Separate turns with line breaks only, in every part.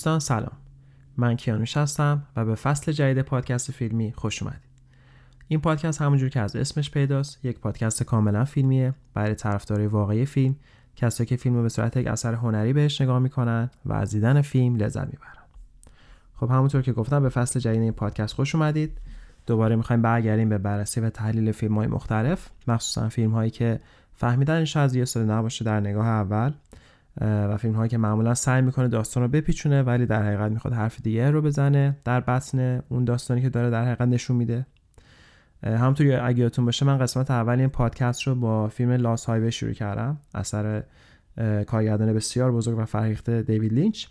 دوستان سلام. من کیانوش هستم و به فصل جدید پادکست فیلمی خوش اومدید. این پادکست همونجور که از اسمش پیداست یک پادکست کاملا فیلمیه. برای طرفدارای واقعی فیلم کسایی که فیلم رو به صورت یک اثر هنری بهش نگاه می‌کنن و از دیدن فیلم لذت می‌برن. خب همونطور که گفتم به فصل جدید این پادکست خوش اومدید. دوباره می‌خوایم برگردیم به بررسی و تحلیل فیلم های مختلف مخصوصا فیلم هایی که فهمیدنش از یه سال نباشه در نگاه اول. و فیلم هایی که معمولا سعی می‌کنه داستان رو بپیچونه ولی در حقیقت می‌خواد حرف دیگه رو بزنه در بطن اون داستانی که داره در حقیقت نشون میده. همونطور اگه یادتون باشه من قسمت اول این پادکست رو با فیلم Lost Highway شروع کردم. اثر کارگردان بسیار بزرگ و فرهیخته دیوید لینچ.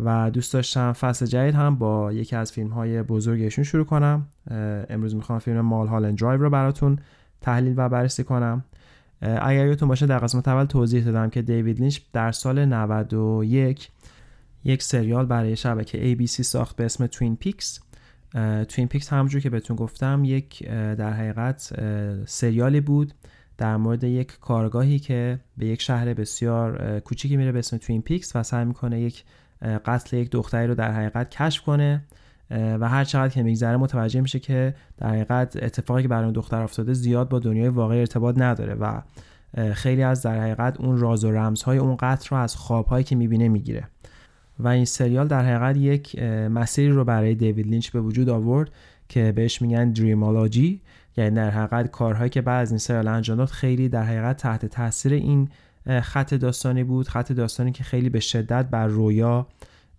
و دوست داشتم فصل جدید هم با یکی از فیلم های بزرگشون شروع کنم. امروز می‌خوام فیلم Mulholland Drive رو براتون تحلیل و بررسی کنم. اگر یادتون باشه در قسمت اول توضیح دادم که دیوید لینچ در سال 91 یک سریال برای شبکه ABC ساخت به اسم Twin Peaks Twin Peaks همونجور که بهتون گفتم یک در حقیقت سریالی بود در مورد یک کارآگاهی که به یک شهر بسیار کوچیکی میره به اسم Twin Peaks و سعی می‌کنه یک قتل یک دختری رو در حقیقت کشف کنه. و هر چقدر که میگذره متوجه میشه که در حقیقت اتفاقی که برای اون دختر افتاده زیاد با دنیای واقعی ارتباط نداره و خیلی از در حقیقت اون راز و رمزهای اون قتل رو از خوابهایی که می‌بینه می‌گیره. و این سریال در حقیقت یک مسیری رو برای دیوید لینچ به وجود آورد که بهش میگن دریمولوژی یعنی در حقیقت کارهایی که بعد از این سریال انجام داد خیلی در حقیقت تحت تاثیر این خط داستانی بود. خط داستانی که خیلی به شدت بر رویا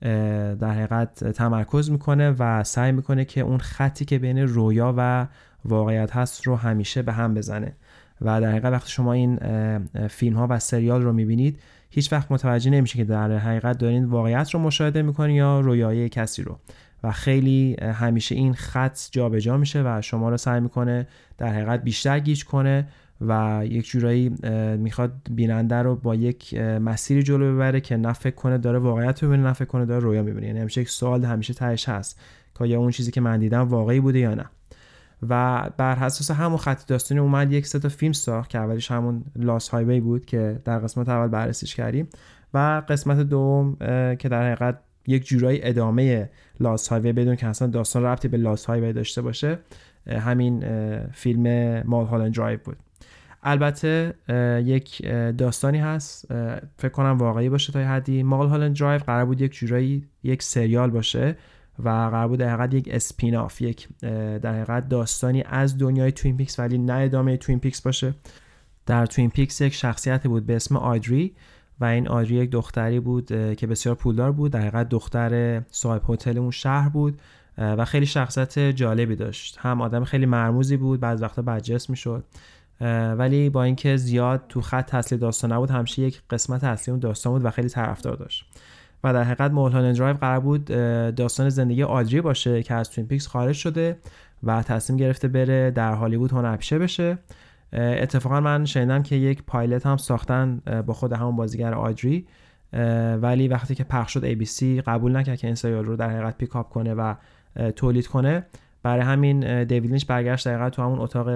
در حقیقت تمرکز می‌کنه و سعی می‌کنه که اون خطی که بین رویا و واقعیت هست رو همیشه به هم بزنه. و در حقیقت وقتی شما این فیلم ها و سریال رو می‌بینید هیچ وقت متوجه نمیشه که در حقیقت دارین واقعیت رو مشاهده می‌کنین یا رویای کسی رو. و خیلی همیشه این خط جابجا جا میشه و شما رو سعی می‌کنه در حقیقت بیشتر گیج کنه و یک جورایی می‌خواد بیننده رو با یک مسیری جلو ببره که نه فکر کنه داره واقعیت رو نه فکر کنه داره رویا می‌بینه. یعنی همیشه یک سوال همیشه تهش هست که یا اون چیزی که من دیدم واقعی بوده یا نه. و بر اساس همون خط داستانی اومد یک سه تا فیلم ساخت که اولیش همون Lost Highway بود که در قسمت اول بررسیش کردیم. و قسمت دوم که در حقیقت یک جورایی ادامه Lost Highway بدون که اصلا داستان ربطی به Lost Highway داشته باشه همین فیلم Mulholland Drive بود. البته یک داستانی هست فکر کنم واقعی باشه تا حدی. Mulholland Drive قرار بود یک جورایی یک سریال باشه و قرار بود در حقیقت یک spin-off یک در حقیقت داستانی از دنیای Twin Peaks ولی نه ادامه Twin Peaks باشه. در Twin Peaks یک شخصیتی بود به اسم آدری و این آدری یک دختری بود که بسیار پولدار بود. در حقیقت دختر صاحب هتل اون شهر بود و خیلی شخصیت جالبی داشت. هم آدم خیلی مرموزی بود بعضی وقتا بدجنسم می‌شد. ولی با اینکه زیاد تو خط اصلی داستان نبود همیشه یک قسمت اصلی اون داستان بود و خیلی طرفدار داشت. و در حقیقت Mulholland Drive قرار بود داستان زندگی آدری باشه که از Twin Peaks خارج شده و تصمیم گرفته بره در هالیوود هنرپیشه بشه. اتفاقا من شنیدم که یک پایلت هم ساختن با خود همون بازیگر آدری. ولی وقتی که پخش شد ABC قبول نکرد که این سریال رو در حقیقت pick up کنه و تولید کنه برای همین دیوید برگشت دقیقا تو همون اتاق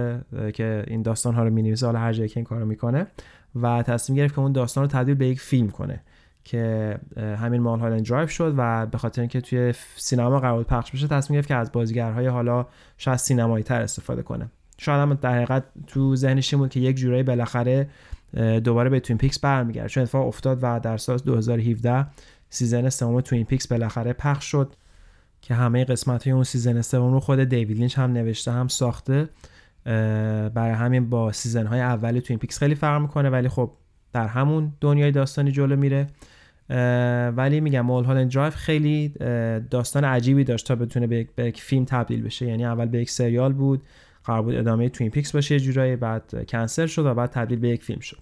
که این داستان ها رو می‌نویسه حالا هر جایی که این کارو می‌کنه و تصمیم گرفت که اون داستان رو تبدیل به یک فیلم کنه که همین Mulholland Drive شد و به خاطر اینکه توی سینما قرار پخش بشه تصمیم گرفت که از بازیگرهای حالا شاید سینمایی تر استفاده کنه. شاید هم در حقیقت تو ذهنش بود که یک جورایی بالاخره دوباره به Twin Peaks برمیگرده. چون اتفاق افتاد و در سال 2017 season سوم Twin Peaks بالاخره پخش شد. که همه قسمت های اون season سوم رو خود دیوید لینچ هم نوشته هم ساخته. برای همین با season های اول Twin Peaks خیلی فرق می‌کنه ولی خب در همون دنیای داستانی جلو میره. ولی میگم Mulholland Drive خیلی داستان عجیبی داشت تا بتونه به یک فیلم تبدیل بشه. یعنی اول به یک سریال بود قرار بود ادامه Twin Peaks باشه جورایی بعد کنسل شد و بعد تبدیل به یک فیلم شد.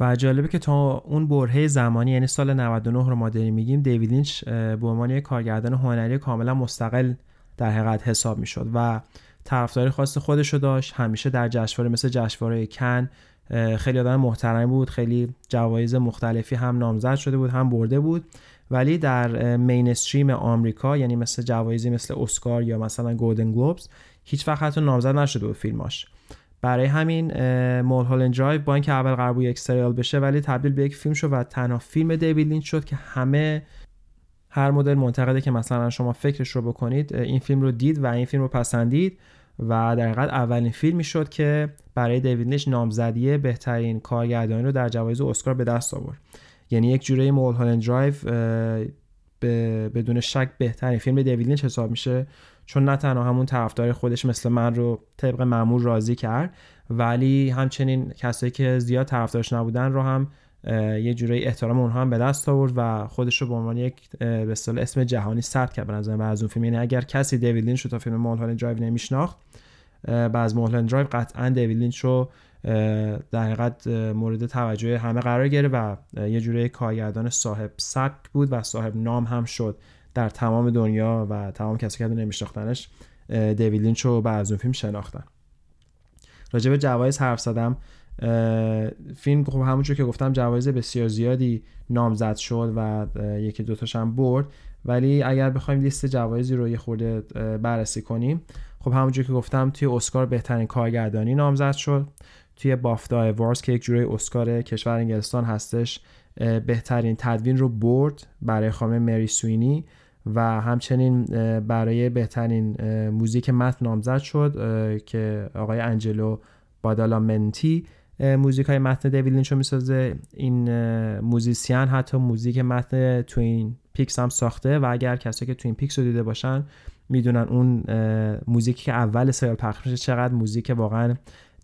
و جالبه که تا اون برهه زمانی یعنی سال 99 رو ما داریم میگیم دیوید لینچ به عنوان یک کارگردان هنری کاملا مستقل در حقیقت حساب می‌شد و طرفداری خاص خودش رو داشت. همیشه در جشنواره مثل جشنواره کن خیلی آدم محترمی بود خیلی جوایز مختلفی هم نامزد شده بود هم برده بود. ولی در mainstream آمریکا یعنی مثل جوایزی مثل اسکار یا مثلا Golden Globes هیچ وقت حتی نامزد نشده بود فیلماش. برای همین Mulholland Drive با اینکه اول قرار بود یک سریال بشه ولی تبدیل به یک فیلم شد و تنها فیلم دیوید لینچ شد که همه هر مدل منتقده که مثلا شما فکرش رو بکنید این فیلم رو دید و این فیلم رو پسندید و در حقیقت اولین فیلمی شد که برای دیوید لینچ نامزدی بهترین کارگردانی رو در جوایز اسکار به دست آورد. یعنی یک جوری Mulholland Drive بدون شک بهترین فیلم دیوید لینچ حساب میشه. چون نه تنها همون طرفدار خودش مثل من رو طبق معمول راضی کرد ولی همچنین کسایی که زیاد طرفدارش نبودن رو هم یه جوری احترام اونها هم به دست آورد و خودش رو به عنوان یک به اسم جهانی ثبت کرد به نظر از اون فیلم. یعنی اگر کسی دیوید لینچ رو تا فیلم Mulholland Drive نمیشناخت بعد Mulholland Drive قطعا دیوید لینچ رو در حقیقت مورد توجه همه قرار گرفت و یه جوری کارگردان صاحب سبک بود و صاحب نام هم شد. در تمام دنیا و تمام کسی که نمیشناختنش دیوید لینچ رو بعد از اون فیلم شناختن. راجع به جوایز حرف زدم فیلم خب همونجور که گفتم جوایز بسیار زیادی نامزد شد و یکی دوتاش هم برد. ولی اگر بخوایم لیست جوایزی رو یه خورده بررسی کنیم خب همونجور که گفتم توی اسکار بهترین کارگردانی نامزد شد. توی بافتا وارز که یک جوری اسکار کشور انگلستان هستش بهترین تدوین رو برد برای خانم مری سوینی. و همچنین برای بهترین موزیک متن نامزد شد که آقای انجلو بادالامنتی موزیک های متن دیوید لینچ رو می‌سازه. این موزیسین حتی موزیک متن Twin Peaks هم ساخته و اگر کسایی که Twin Peaks رو دیده باشن می‌دونن اون موزیکی که اول سریال پخش میشه چقدر موزیک واقعا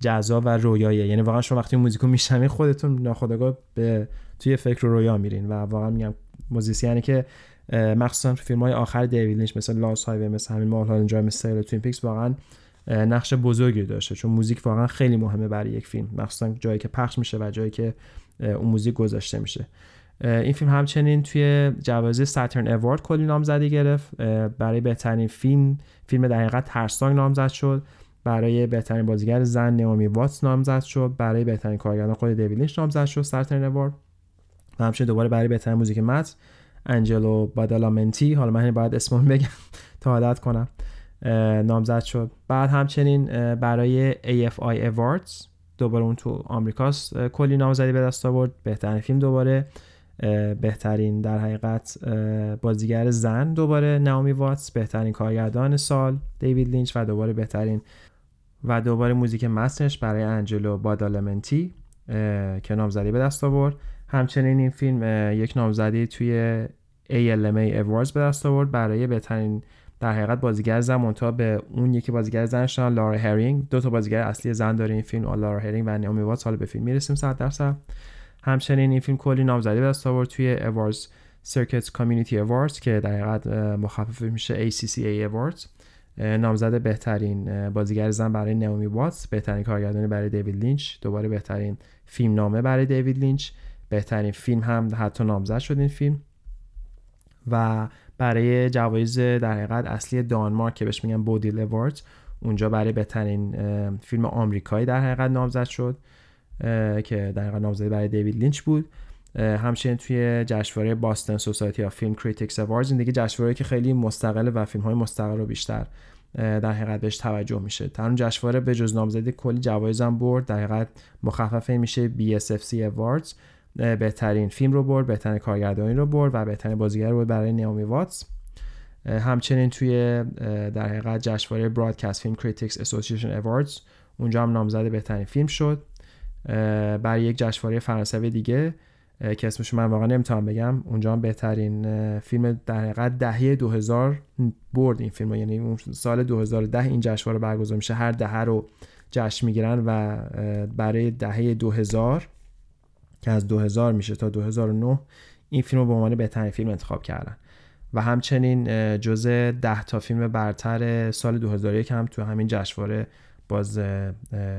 جذاب و رویاییه. یعنی واقعا شما وقتی موزیکو میشنوین خودتون ناخودآگاه به توی فکر و رویا میرین و واقعا میگم موزیسینی که مخصوصا تو فیلم های آخر دیوید لینچ مثل Lost Highway مثل همین مال اینجا مثل Twin Peaks واقعا نقش بزرگی داشته. چون موزیک واقعا خیلی مهمه برای یک فیلم مخصوصا جایی که پخش میشه و جایی که اون موزیک گذاشته میشه. این فیلم همچنین توی جوایز Saturn Award کلی نامزدی گرفت. برای بهترین فیلم فیلم در حقیقت ترسناک نامزد شد. برای بهترین بازیگر زن نئومی واتس نامزد شد. برای بهترین کارگردان خود دیوید لینچ نامزد شد Saturn Award و همچنین دوباره برای بهترین موزیک متن انجلو بادالامنتی. حالا من باید اسمون بگم تا عادت کنم. نامزد شد. بعد همچنین برای AFI Awards دوباره اون تو آمریکاست. کلی نامزدی به دست آورد. بهترین فیلم دوباره. بهترین در حقیقت بازیگر زن دوباره نامی واتس. بهترین کارگردان سال دیوید لینچ و دوباره بهترین و دوباره موزیک متنش برای انجلو بادالمنتی که نامزدی به دست آورد. همچنین این فیلم یک نامزدی توی ALMA Awards به دست آورد برای بهترین در حقیقت بازیگر زن تا به اون یکی بازیگر زنش لارا هرینگ. دو تا بازیگر اصلی زن داره این فیلم لارا هرینگ و نیومی واتس. حالا به فیلم می‌رسیم 100 درصد. همچنین این فیلم کلی نامزدی به دست آورد توی Awards Circuit Community Awards که در حقیقت مخفف میشه ACCA Awards. نامزد بهترین بازیگر زن برای نئومی واتس. بهترین کارگردانی برای دیوید لینچ. دوباره بهترین فیلم نامه برای دیوید لینچ. بهترین فیلم هم حتی نامزد شد این فیلم. و برای جوایز در حقیقت اصلی دانمارک که بهش میگن Bodil Awards اونجا برای بهترین فیلم آمریکایی در حقیقت نامزد شد که در حقیقت نامزدی برای دیوید لینچ بود. همچنین توی جشنواره Boston Society of Film Critics Awards این دیگه جشنواره که خیلی مستقل و فیلم های مستقل رو بیشتر در حقیقت بهش توجه میشه. تا اون جشنواره به جز نامزدی کلی جوایز هم برد در حقیقت مخفف میشه BSFC Awards. بهترین فیلم رو برد بهترین کارگردانی رو برد و بهترین بازیگر رو برای نیومی واتس. همچنین توی در حقیقت جشنواره Broadcast Film Critics Association Awards اونجا هم نامزد بهترین فیلم شد. برای یک جشنواره فرانسوی دیگه که اسمش من واقعا نمی‌تونم بگم. اونجا هم بهترین فیلم در حقیقت دهه 2000 برد این فیلم یعنی سال 2010 این جشنواره برگزار میشه. هر دهه رو جشن می‌گیرن و برای دهه 2000 که از 2000 میشه تا 2009 این فیلم رو به عنوان بهترین فیلم انتخاب کردن. و همچنین جزء 10 تا فیلم برتر سال 2001 هم تو همین جشنواره باز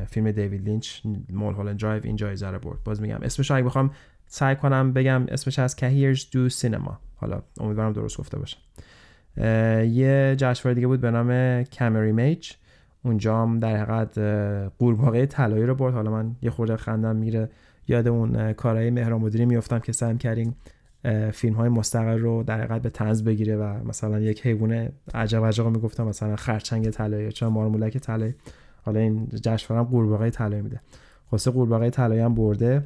فیلم دیوید لینچ Mulholland Drive این جایزه رو برد. باز میگم اسمش اگه بخوام سعی کنم بگم اسمش از Cahiers du cinéma. حالا امیدوارم درست گفته باشم یه جشنواره دیگه بود به نام کامری میج اونجا هم در حقیقت قورباغه طلایی رو برد. حالا من یه خورده خندم میره یاد اون کارهای مهران مدیری میفتم که سعی کردیم فیلم های مستقل رو در حقیقت به تنز بگیره و مثلا یک حیوان عجب عجب می‌گفتم مثلا خرچنگ طلایی چون مارمولک طلایی. حالا این جشنواره قورباغه طلایی میده. خاصه قورباغه طلایی هم برده.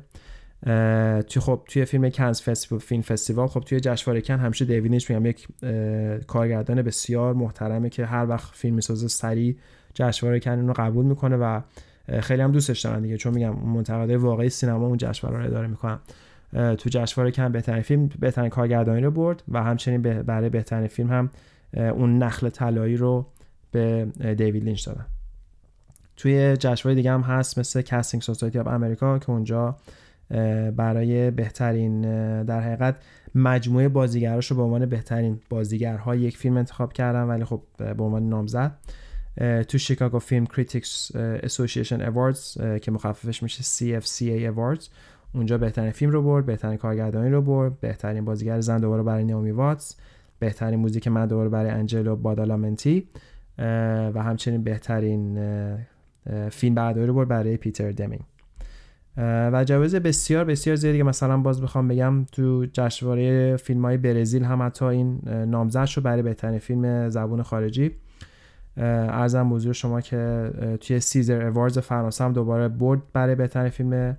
توی خب توی فیلم کنز فستیوال فیلم فستیوال خب توی جشنواره کن همیشه دیوید میگم یک کارگردان بسیار محترمه که هر وقت فیلم می‌سازه سریع جشنواره کن رو قبول می‌کنه و خیلی هم دوستش دارن دیگه چون میگم منتقدای واقعی سینما اون جشنواره رو اداره می‌کنن. تو جشنواره کن بهترین فیلم بهترین کارگردانی رو برد و همچنین برای بهترین فیلم هم اون نخل طلایی رو به دیوید لینچ دادن. توی جشنواره دیگه هم هست مثل Casting Society of America که اونجا برای بهترین در حقیقت مجموعه بازیگراش رو به عنوان بهترین بازیگرهای یک فیلم انتخاب کردن ولی خب به عنوان نامزد. تو Chicago Film Critics Association Awards که مخففش میشه CFCA Awards. اونجا بهترین فیلم رو برد بهترین کارگردانی رو برد بهترین بازیگر زن دوباره برای نیومی واتس بهترین موزیک متن دوباره برای انجلو بادالامنتی و همچنین بهترین فیلم برداری رو برد برای پیتر دمینگ. و جوایز بسیار بسیار زیادی که مثلا باز بخوام بگم تو جشنواره فیلم های برزیل هم حتی این نامزد شد برای بهترین فیلم زبون خارجی. ارزم بزرگ شما که توی سیزر اوارز فرانسه هم دوباره برد برای بهترین فیلم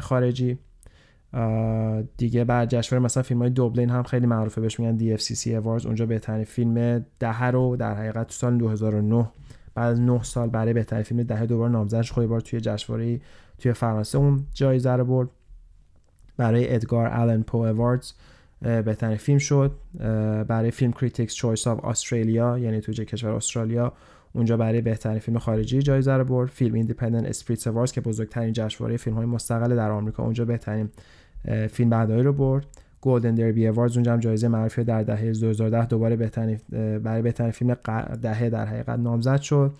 خارجی. دیگه بعد جشنواره مثلا فیلم های دوبلین هم خیلی معروفه بهش میگن DFCC Awards. اونجا بهترین فیلم دهه رو در حقیقت تو سال 2009 بعد از 9 سال برای بهترین فیلم دهه دوباره نامزد شد بار توی جشنواره توی فرانسه اون جایزه رو برد. برای ادگار آلن پو Awards بهترین فیلم شد. برای Film Critics Choice of Australia یعنی تو کشور استرالیا اونجا برای بهترین فیلم خارجی جایزه رو برد. Film Independent Spirit Awards که بزرگترین جشنواره فیلم های مستقل در آمریکا اونجا بهترین فیلم برداری رو برد. Gold Derby Awards اونجا هم جایزه معرفی در دهه 2010 دوباره بهترین برای بهترین فیلم دهه در حقیقت نامزد شد.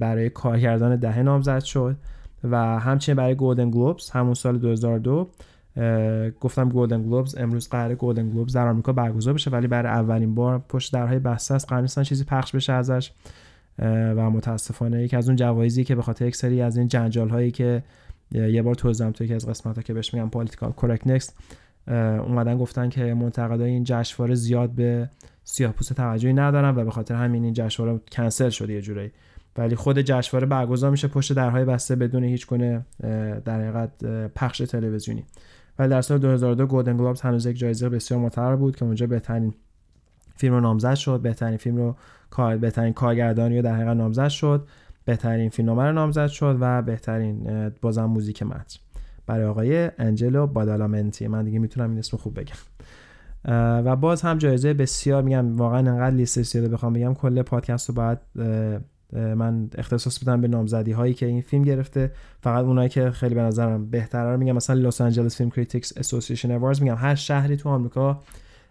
برای کارگردان دهه نامزد شد. و همچنین برای Golden Globes همون سال 2002 گفتم Golden Globes امروز قراره Golden Globes در آمریکا برگزار بشه ولی برای اولین بار پشت درهای بسته است. قرار نیست چیزی پخش بشه ازش. و متاسفانه یکی از اون جوایزی که به خاطر یک سری از این جنجال هایی که یه بار توضیح تو یکی از قسمت ها که بهش میگم political correct اومدن گفتن که منتقدای این جشنواره زیاد به سیاه‌پوست توجهی ندارن و به خاطر همین این جشنواره کنسل شده یه جورایی ولی خود جشنواره برگزار میشه پشت درهای بسته بدون هیچ گونه در حقیقت پخش تلویزیونی. ولی در سال 2002 گلدن گلوبز هنوز یک جایزه بسیار معتبر بود که اونجا بهترین فیلم رو نامزد شد بهترین فیلم رو کار بهترین کارگردانی رو در حقیقت نامزد شد بهترین فیلمنامه رو نامزد شد و بهترین بازم موزیک متن برای آقای انجلو بادالامنتی. من دیگه می‌تونم این اسم خوب بگم. و باز هم جایزه بسیار میگم واقعا انقدر لیست زیاده بخوام بگم کل پادکست رو باید من اختصاص بدم به نامزدی هایی که این فیلم گرفته. فقط اونایی که خیلی به نظرم بهتره رو میگم. مثلا Los Angeles Film Critics Association Awards میگم. هر شهری تو آمریکا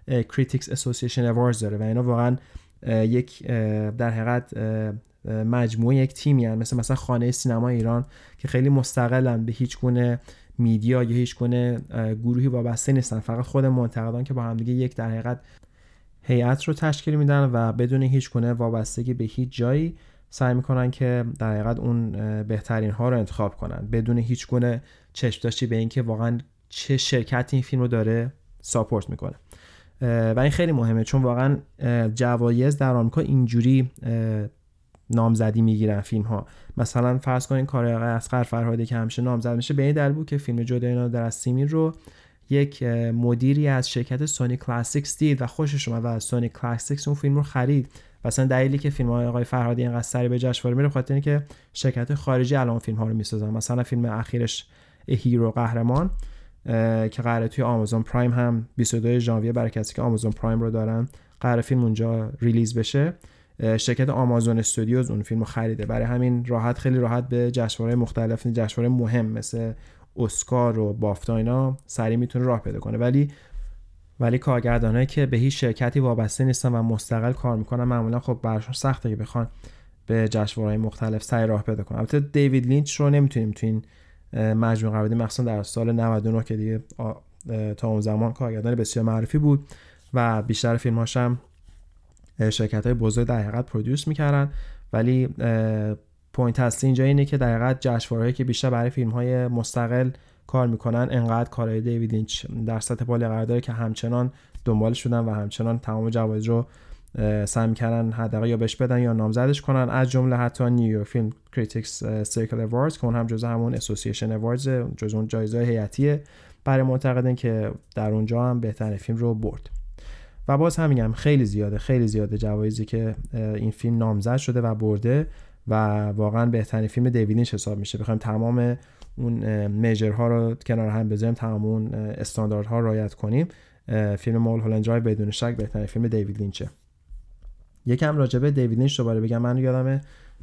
Critics Association Awards داره و اینا واقعا یک در حقیقت مجموعه یک تیمی هن. مثل مثلا خانه سینما ایران که خیلی مستقلن به هیچ گونه میدیا یا هیچ گونه گروهی وابسته نیستن. فقط خود منتقدان که با همدیگه یک در حقیقت هیئت رو تشکیل میدن و بدون هیچ گونه وابستگی به هیچ جایی. سعی می‌کنن که در حقیقت اون بهترین ها رو انتخاب کنن. بدون هیچ گونه چشم داشتی به اینکه واقعا چه شرکتی این فیلم رو داره ساپورت می‌کنه. و این خیلی مهمه چون واقعا جوایز در آمریکا اینجوری نامزدی می‌گیرن فیلم ها مثلا فرض کنین کار آقای اصغر فرهادی که همیشه نامزد میشه به این دلیل بود که فیلم جدای نادر از سیمین رو یک مدیری از شرکت Sony Classics دید و خوشش اومد و Sony Classics اون فیلم رو خرید. مثلا دلیلی که فیلم های آقای فرهادی اینقدر سری به جشنواره میره خاطر اینکه شرکت خارجی الان فیلم ها رو می‌سازن. مثلا فیلم اخیرش Hero قهرمان که قراره توی Amazon Prime هم 22 ژانویه برای کسی که Amazon Prime رو دارن قراره فیلم اونجا release بشه. شرکت Amazon Studios اون فیلم رو خریده. برای همین راحت خیلی راحت به جشنواره مختلف جشنواره مهم مثل اسکار و بافتا اینا سریع می‌تونه راه پیدا کنه. ولی ولی کارگردانایی که به هیچ شرکتی وابسته نیستن و مستقل کار می‌کنن معمولا خب براشون سخته که بخوان به جشنواره‌های مختلف سعی راه پیدا کنن. البته دیوید لینچ رو نمی‌تونیم تو این مجموعه قرار بدیم مخصوصا در سال 99 که دیگه تا اون زمان کارگردان بسیار معروفی بود و بیشتر فیلماش هم شرکت های بزرگ در حقیقت produce می‌کردن. ولی point اصلی اینجا اینه که در حقیقت جشنوارهایی که بیشتر برای فیلم های مستقل کار می‌کنن انقدر کارهای دیوید لینچ در سطح بالا قرار که همچنان دنبال شدن و همچنان تمام جوایز رو سعی کردن حداقل یا بهش بدن یا نامزدش کنن. از جمله حتی New York Film Critics Circle Awards که اون هم جزء همون Association Awards جزء اون جایزه هیئتیه برای معتقدن که در اونجا هم بهترین فیلم رو برد. و باز هم خیلی زیاده خیلی زیاده جوایزی که این فیلم نامزد شده و برده و واقعا بهترین فیلم دیوید حساب میشه. بخوایم تمام اون میجرها رو کنار هم بذاریم تمام اون استانداردها رعایت کنیم. فیلم مول هولند بدون شک بهترین فیلم دیوید لینچه. یکم راجبه دیوید لینچ دوباره بگم. من یادمه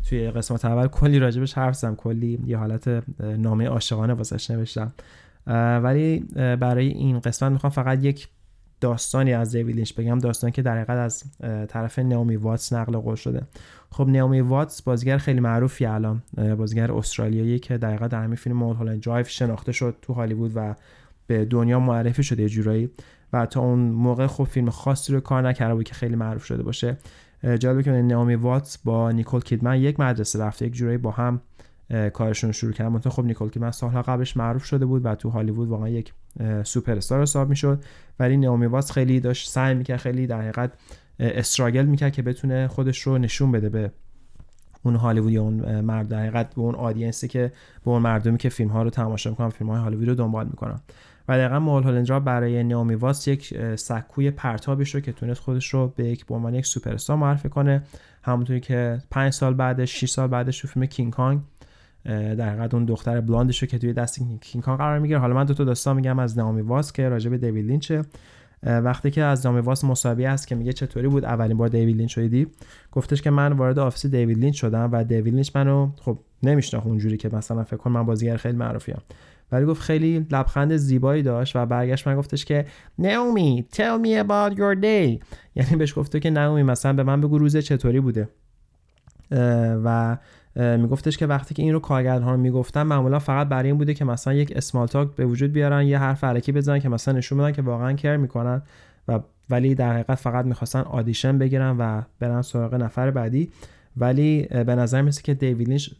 توی قسمت اول کلی راجبش حرف زدم. کلی یه حالت نامه عاشقانه واسش نوشتم. ولی برای این قسمت می‌خوام فقط یک داستانی از دیوید لینچ بگم داستانی که در حقیقت از طرف نئومی واتس نقل قول شده. خب نئومی واتس بازیگر خیلی معروفی الان بازیگر استرالیایی که در حقیقت در همین فیلم Mulholland Drive شناخته شد تو هالیوود و به دنیا معرفی شده یه جورایی. و تا اون موقع خب فیلم خاصی رو کار نکرده بود که خیلی معروف شده باشه. جالبه که نئومی واتس با نیکول کیدمن یک مدرسه رفته یک جورایی با هم کارشون شروع کردن. مثلا خب نیکول کیدمن سالها قبلش معروف شده بود و تو هالیوود واقعا یک سوپر استار حساب می‌شد. ولی نئومی واتس خیلی داشت سعی می‌کرد خیلی در حقیقت struggle می‌کرد که بتونه خودش رو نشون بده به اون هالیوود یا اون مرد در حقیقت به اون audience ی که به اون مردمی که فیلم ها رو تماشا می‌کنن فیلم های هالیوود رو دنبال می‌کنن. و دقیقا Mulholland Drive برای نئومی واتس یک سکوی پرتابی شد که تونست خودش رو به یک به عنوان یک سوپر معرفی کنه. همونطوری که 5 سال بعدش 6 سال بعدش تو فیلم King Kong در حقیقت اون دختر blonde ش رو که توی دست King قرار می‌گیره. حالا من دو تا داستان میگم از نئومی واتس که راجع به دیوید لینچه وقتی که از نئومی واتس مصاحبه است که میگه چطوری بود اولین بار دیوید لینچ شدی گفتش که من وارد office دیوید لینچ شدم و دیوید لینچ منو خب نمیشناخت اونجوری که مثلا فکر کنم من بازیگر خیلی معروفیم ولی گفت خیلی لبخند زیبایی داشت و برگشت من گفتش که Naomi tell me about your day. یعنی بهش گفته که نئومی مثلا به من بگو روزت چطوری بوده. و میگفتش که وقتی که این رو کارگردان ها می‌گفتن معمولا فقط برای این بوده که مثلا یک small talk به وجود بیارن یه حرف الکی بزنن که مثلا نشون بدن که واقعا care می‌کنن و ولی در حقیقت فقط می‌خواستن audition بگیرن و برن سراغ نفر بعدی. ولی به نظر میرسه که دیوید لینچ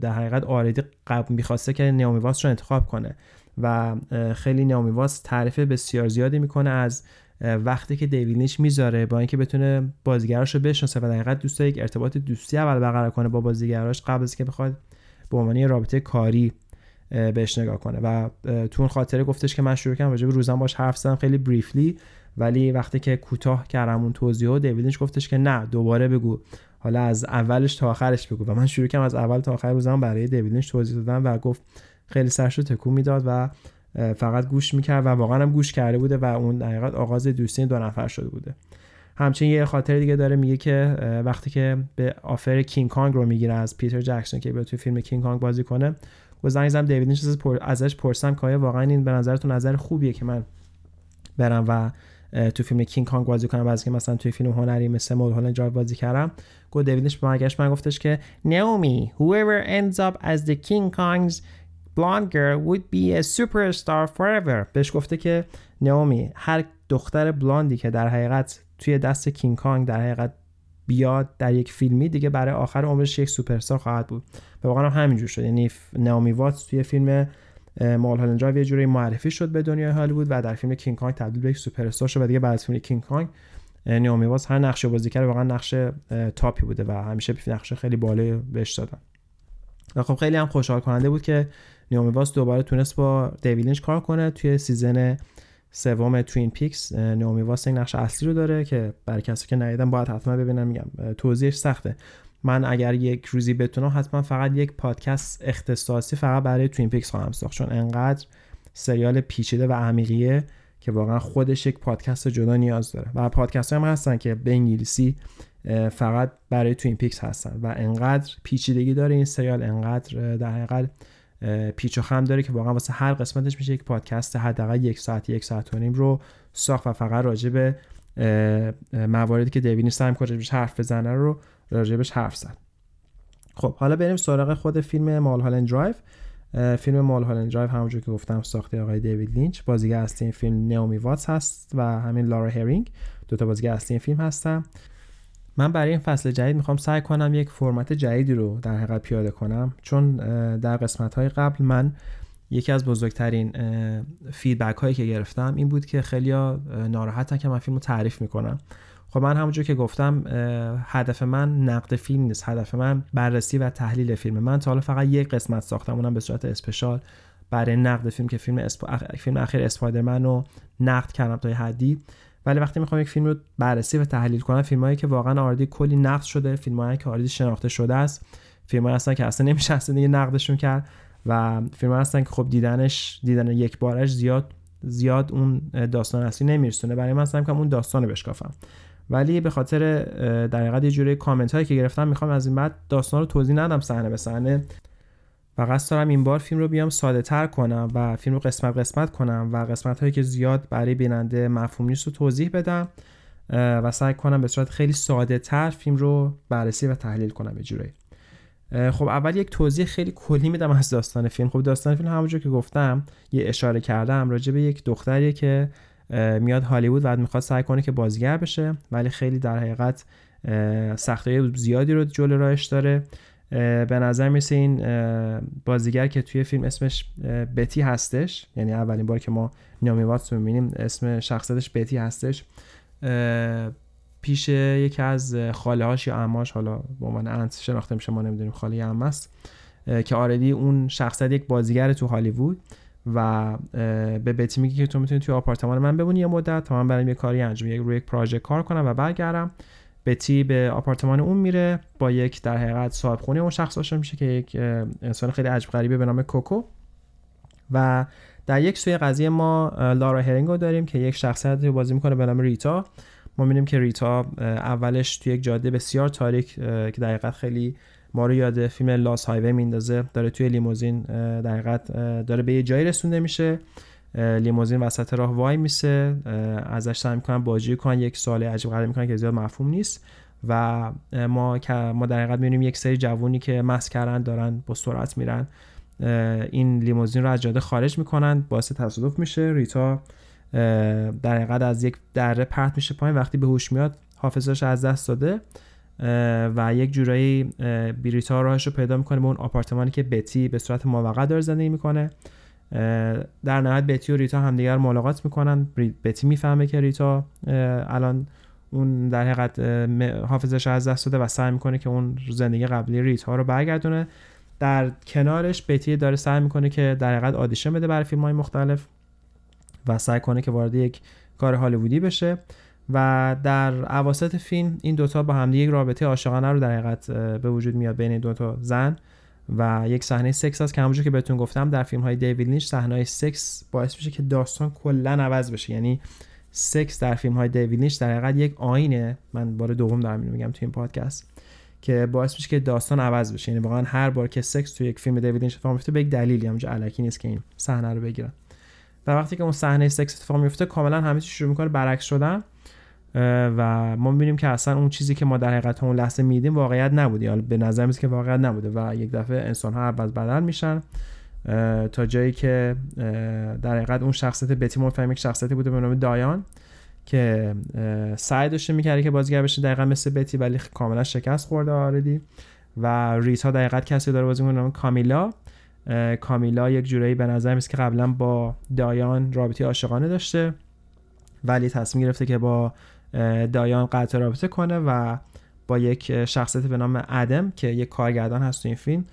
در حقیقت already قبل می‌خواسته که نئومی واتس رو انتخاب کنه و خیلی نیومی واس تعریف بسیار زیادی می‌کنه از وقتی که دیوید لینچ می‌ذاره با اینکه بتونه بازیگراش رو بشناسه و در دوست یک ارتباط دوستی اول برقرار کنه با بازیگراش قبل از که بخواد به عنوان رابطه کاری بهش نگاه کنه. و تو اون خاطره گفتش که من شروع کردم راجع به روزم باش حرف زدم خیلی بریفلی ولی وقتی که کوتاه کردم اون توضیح و گفتش که نه دوباره بگو. حالا از اولش تا آخرش بگو. و من شروع کردم از اول تا آخر روزم برای دیوید توضیح دادم و گفت خیلی سرش رو تکون می‌داد و فقط گوش می‌کرد و واقعا هم گوش کرده بوده و اون حقیقت آغاز دوستی دو نفر شده بوده. همچنین یه خاطر دیگه داره میگه که وقتی که به آفر کینگ کانگ رو می‌گیره از پیتر جکسون که به توی فیلم کینگ کانگ بازی کنه زدم دیوید ازش پرسم که آیا واقعا این به نظرتون نظر خوبیه که من برم و تو فیلم کینگ کانگ بازی کنم از که مثلا توی فیلم هنری مثل مول هولند بازی کردم؟ گفت دیویدش به من گفتش که Naomi whoever ends up as the King Kong's blonde girl would be a superstar forever. بهش گفته که نئومی هر دختر بلاندی که در حقیقت توی دست کینگ کانگ در حقیقت بیاد در یک فیلمی دیگه برای آخر عمرش یک سوپرستار خواهد بود. و واقعا همینجور شد. یعنی نئومی واتس توی فیلم مال هالند یه جوری معرفی شد به دنیای هالیوود و در فیلم کینگ کانگ تبدیل به یک سوپرستار شد و دیگه بعد از فیلم کینگ کانگ نئومی واتس هر نقشی بازی کرده واقعا نقش top ی بوده و همیشه نقش‌های خیلی بالایی بهش دادن. و خب خیلی هم خوشحال کننده بود که نئومی واتس دوباره تونست با دیوید کار کنه توی season سوم Twin Peaks. نئومی واتس این نقش اصلی رو داره که برای کسی که ندیدن باید حتما ببینن میگم توضیحش سخته. من اگر یک روزی بتونم حتما فقط یک پادکست اختصاصی فقط برای Twin Peaks خواهم ساخت چون انقدر سریال پیچیده و عمیقیه که واقعا خودش یک پادکست جدا نیاز داره. و پادکست هم هستن که به انگلیسی فقط برای Twin Peaks هستن. و انقدر پیچیدگی داره این سریال انقدر در حقیقت پیچ و خم داره که واقعا واسه هر قسمتش میشه یک پادکست حداقل یک ساعت یک ساعت و نیم رو ساخت و فقط راجع به مواردی که دیوینی سعی کنه حرف بزنه رو راجبش حرف زد. خب حالا بریم سراغ خود فیلم Mulholland Drive. فیلم Mulholland Drive همونجور که گفتم ساخته آقای دیوید لینچ. بازیگر اصلی این فیلم نئومی واتس هست و همین لارا هرینگ. دو تا بازیگر اصلی این فیلم هستن. من برای این فصل جدید می‌خوام سعی کنم یک فرمت جدیدی رو در حقیقت پیاده کنم. چون در قسمت های قبل من یکی از بزرگترین feedback هایی که گرفتم این بود که خیلی ناراحتن که من فیلم رو تعریف می‌کنم. خب من همونجور که گفتم هدف من نقد فیلم نیست. هدف من بررسی و تحلیل فیلم من تا حالا فقط یک قسمت ساختم اونم به صورت special برای نقد فیلم که فیلم فیلم اخیر اسپایدرمن رو نقد کردم تا حدی. ولی وقتی می‌خوام یک فیلم رو بررسی و تحلیل کنم فیلمایی که واقعا already کلی نقد شده فیلمایی که already شناخته شده است فیلمایی هستن که اصلا نمیشه اصلا دیگه نقدشون کرد و فیلم هستن که خب دیدنش دیدن یک بارش زیاد زیاد اون داستان اصلی نمیرسونه. برای من اصلا اون داستان رو بشکافم. ولی به خاطر در حقیقت یه جوری کامنت هایی که گرفتم می‌خوام از این بعد داستان رو توضیح ندم صحنه به صحنه. و قصد دارم این بار فیلم رو بیام ساده تر کنم و فیلم رو قسمت قسمت کنم و قسمت هایی که زیاد برای بیننده مفهوم نیست رو توضیح بدم و سعی کنم به صورت خیلی ساده تر فیلم رو بررسی و تحلیل کنم یه جوری. خب اول یک توضیح خیلی کلی میدم از داستان فیلم. خب داستان فیلم همونجور که گفتم یه اشاره کردم راجع به یک دختریه که میاد هالیوود و می‌خواد سعی کنه که بازیگر بشه ولی خیلی در حقیقت سختی زیادی رو جلو راهش داره. به نظر میسه این بازیگر که توی فیلم اسمش بتی هستش. یعنی اولین بار که ما نیامی واتس می‌بینیم اسم شخصیتش بتی هستش. پیش یکی از خاله هاش یا اماش حالا به عنوان انت شناخته میشه ما نمی‌دونیم خاله ام است که آردی اون شخصیت یک بازیگر تو هالیوود و به بتی میگه که تو می‌تونی توی آپارتمان من بمونی یه مدت تا من برم یه کاری انجام یک روی یک پراژه کار کنم و برگردم. بتی به آپارتمان اون میره با یک در حقیقت صاحب خونه اون شخص آشنا میشه که یک انسان خیلی عجب غریبه به نام کوکو. و در یک سوی قضیه ما لارا هرینگو داریم که یک شخصیت رو بازی می‌کنه به نام ریتا. ما می‌بینیم که ریتا اولش توی یک جاده بسیار تاریک که در حقیقت خیلی ما رو یاد فیلم لاس هایوی میندازه داره توی لیموزین در حقیقت داره به یه جایی رسونده میشه. لیموزین وسط راه وای میسه ازش سعی می‌کنن باجی کنن. یک سوال عجیب غریب می‌کنن که زیاد مفهوم نیست. و ما ما در حقیقت می‌بینیم یک سری جوونی که مس کردن دارن با سرعت میرن. این لیموزین رو از جاده خارج می‌کنن باعث تصادف میشه. ریتا در حقیقت از یک دره پرت میشه پایین. وقتی به هوش میاد حافظش از دست داده. و یک جورایی بیریتا راهش رو پیدا می‌کنه به اون آپارتمانی که بتی به صورت موقت داره زندگی می‌کنه. در نهایت بتی و ریتا همدیگر ملاقات می‌کنن. بتی می‌فهمه که ریتا الان اون در حقیقت حافظش از دست داده و سعی می‌کنه که اون زندگی قبلی ریتا رو برگردونه. در کنارش بتی داره سعی می‌کنه که در حقیقت آدیشن بده برای فیلم های مختلف و سعی کنه که وارد یک کار هالیوودی بشه. و در عواسط فیلم این دوتا با همدیگه یک رابطه عاشقانه رو در حقیقت به وجود میاد بین این دوتا زن. و یک صحنه سکس هست که همونجور که بهتون گفتم در فیلم های دیوید لینچ صحنه سکس باعث میشه که داستان کلا عوض بشه. یعنی سکس در فیلم های دیوید لینچ در حقیقت یک آینه من بار دوم دارم اینو میگم تو این پادکست که باعث میشه که داستان عوض بشه. یعنی واقعا هر بار که سکس تو یک فیلم دیوید لینچ اتفاق میفته به یک دلیلی همونجا الکی نیست که این صحنه رو بگیرن. و وقتی که اون صحنه سکس اتفاق میفته کاملا همه چی شروع می‌کنه برعکس شدن. و ما می‌بینیم که اصلا اون چیزی که ما در حقیقت اون لحظه میدیم واقعیت نبوده. یا به نظر میاد که واقعیت نبوده و یک دفعه انسان ها عوض بدل میشن. تا جایی که در حقیقت اون شخصیت بتی مفهم یک شخصیتی بوده به نام دایان که سعی داشته می‌کرده که بازیگر بشه دقیقا مثل بتی ولی کاملا شکست خورده آردی و ریتا دقیقت کسی داره بازی نام کامیلا. کامیلا یک جورایی به نظر میاد که قبلا با دایان رابطه عاشقانه داشته. ولی تصمیم گرفته که با دایان قطع رابطه کنه و با یک شخصیت به نام ادم که یک کارگردان هست تو این فیلم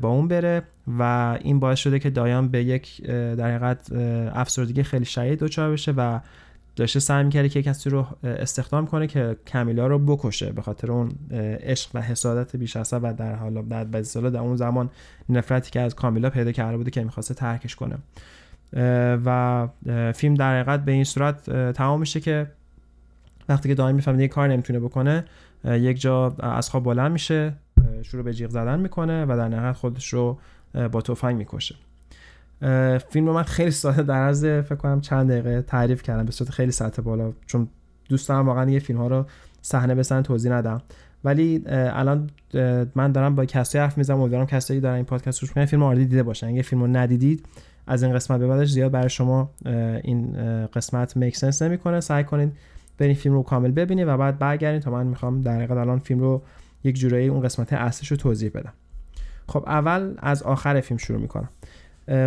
با اون بره و این باعث شده که دایان به یک در حقیقت افسردگی خیلی شدید دچار بشه و داشته سعی می‌کرده که کسی رو استخدام کنه که کمیلا رو بکشه به خاطر اون عشق و حسادت بیش از و در حالا در در اون زمان نفرتی که از کامیلا پیدا کرده بوده که می‌خواسته ترکش کنه. و فیلم در حقیقت به این صورت تمام میشه که وقتی که دائم می‌فهمه یه کار نمی‌تونه بکنه یک جا از خواب بلند میشه شروع به جیغ زدن می‌کنه و در نهایت خودش رو با تفنگ می‌کشه. فیلم رو من خیلی ساده در از فکر کنم چند دقیقه تعریف کردم به صورت خیلی سطح بالا چون دوست دارم واقعا یه فیلم ها رو صحنه به صحنه توضیح ندم. ولی الان من دارم با کسایی حرف می‌زنم امیدوارم کسایی دارن این پادکست روش فیلم آردی دیده باشن. اگه فیلم رو ندیدید از این قسمت به بعدش زیاد برای شما این قسمت میک سنس نمی‌کنه. سعی کنید برین فیلم رو کامل ببینید و بعد برگردین تا من می‌خوام در حقیقت الان فیلم رو یک جورایی اون قسمت اصلیش رو توضیح بدم. خب اول از آخر فیلم شروع می‌کنم.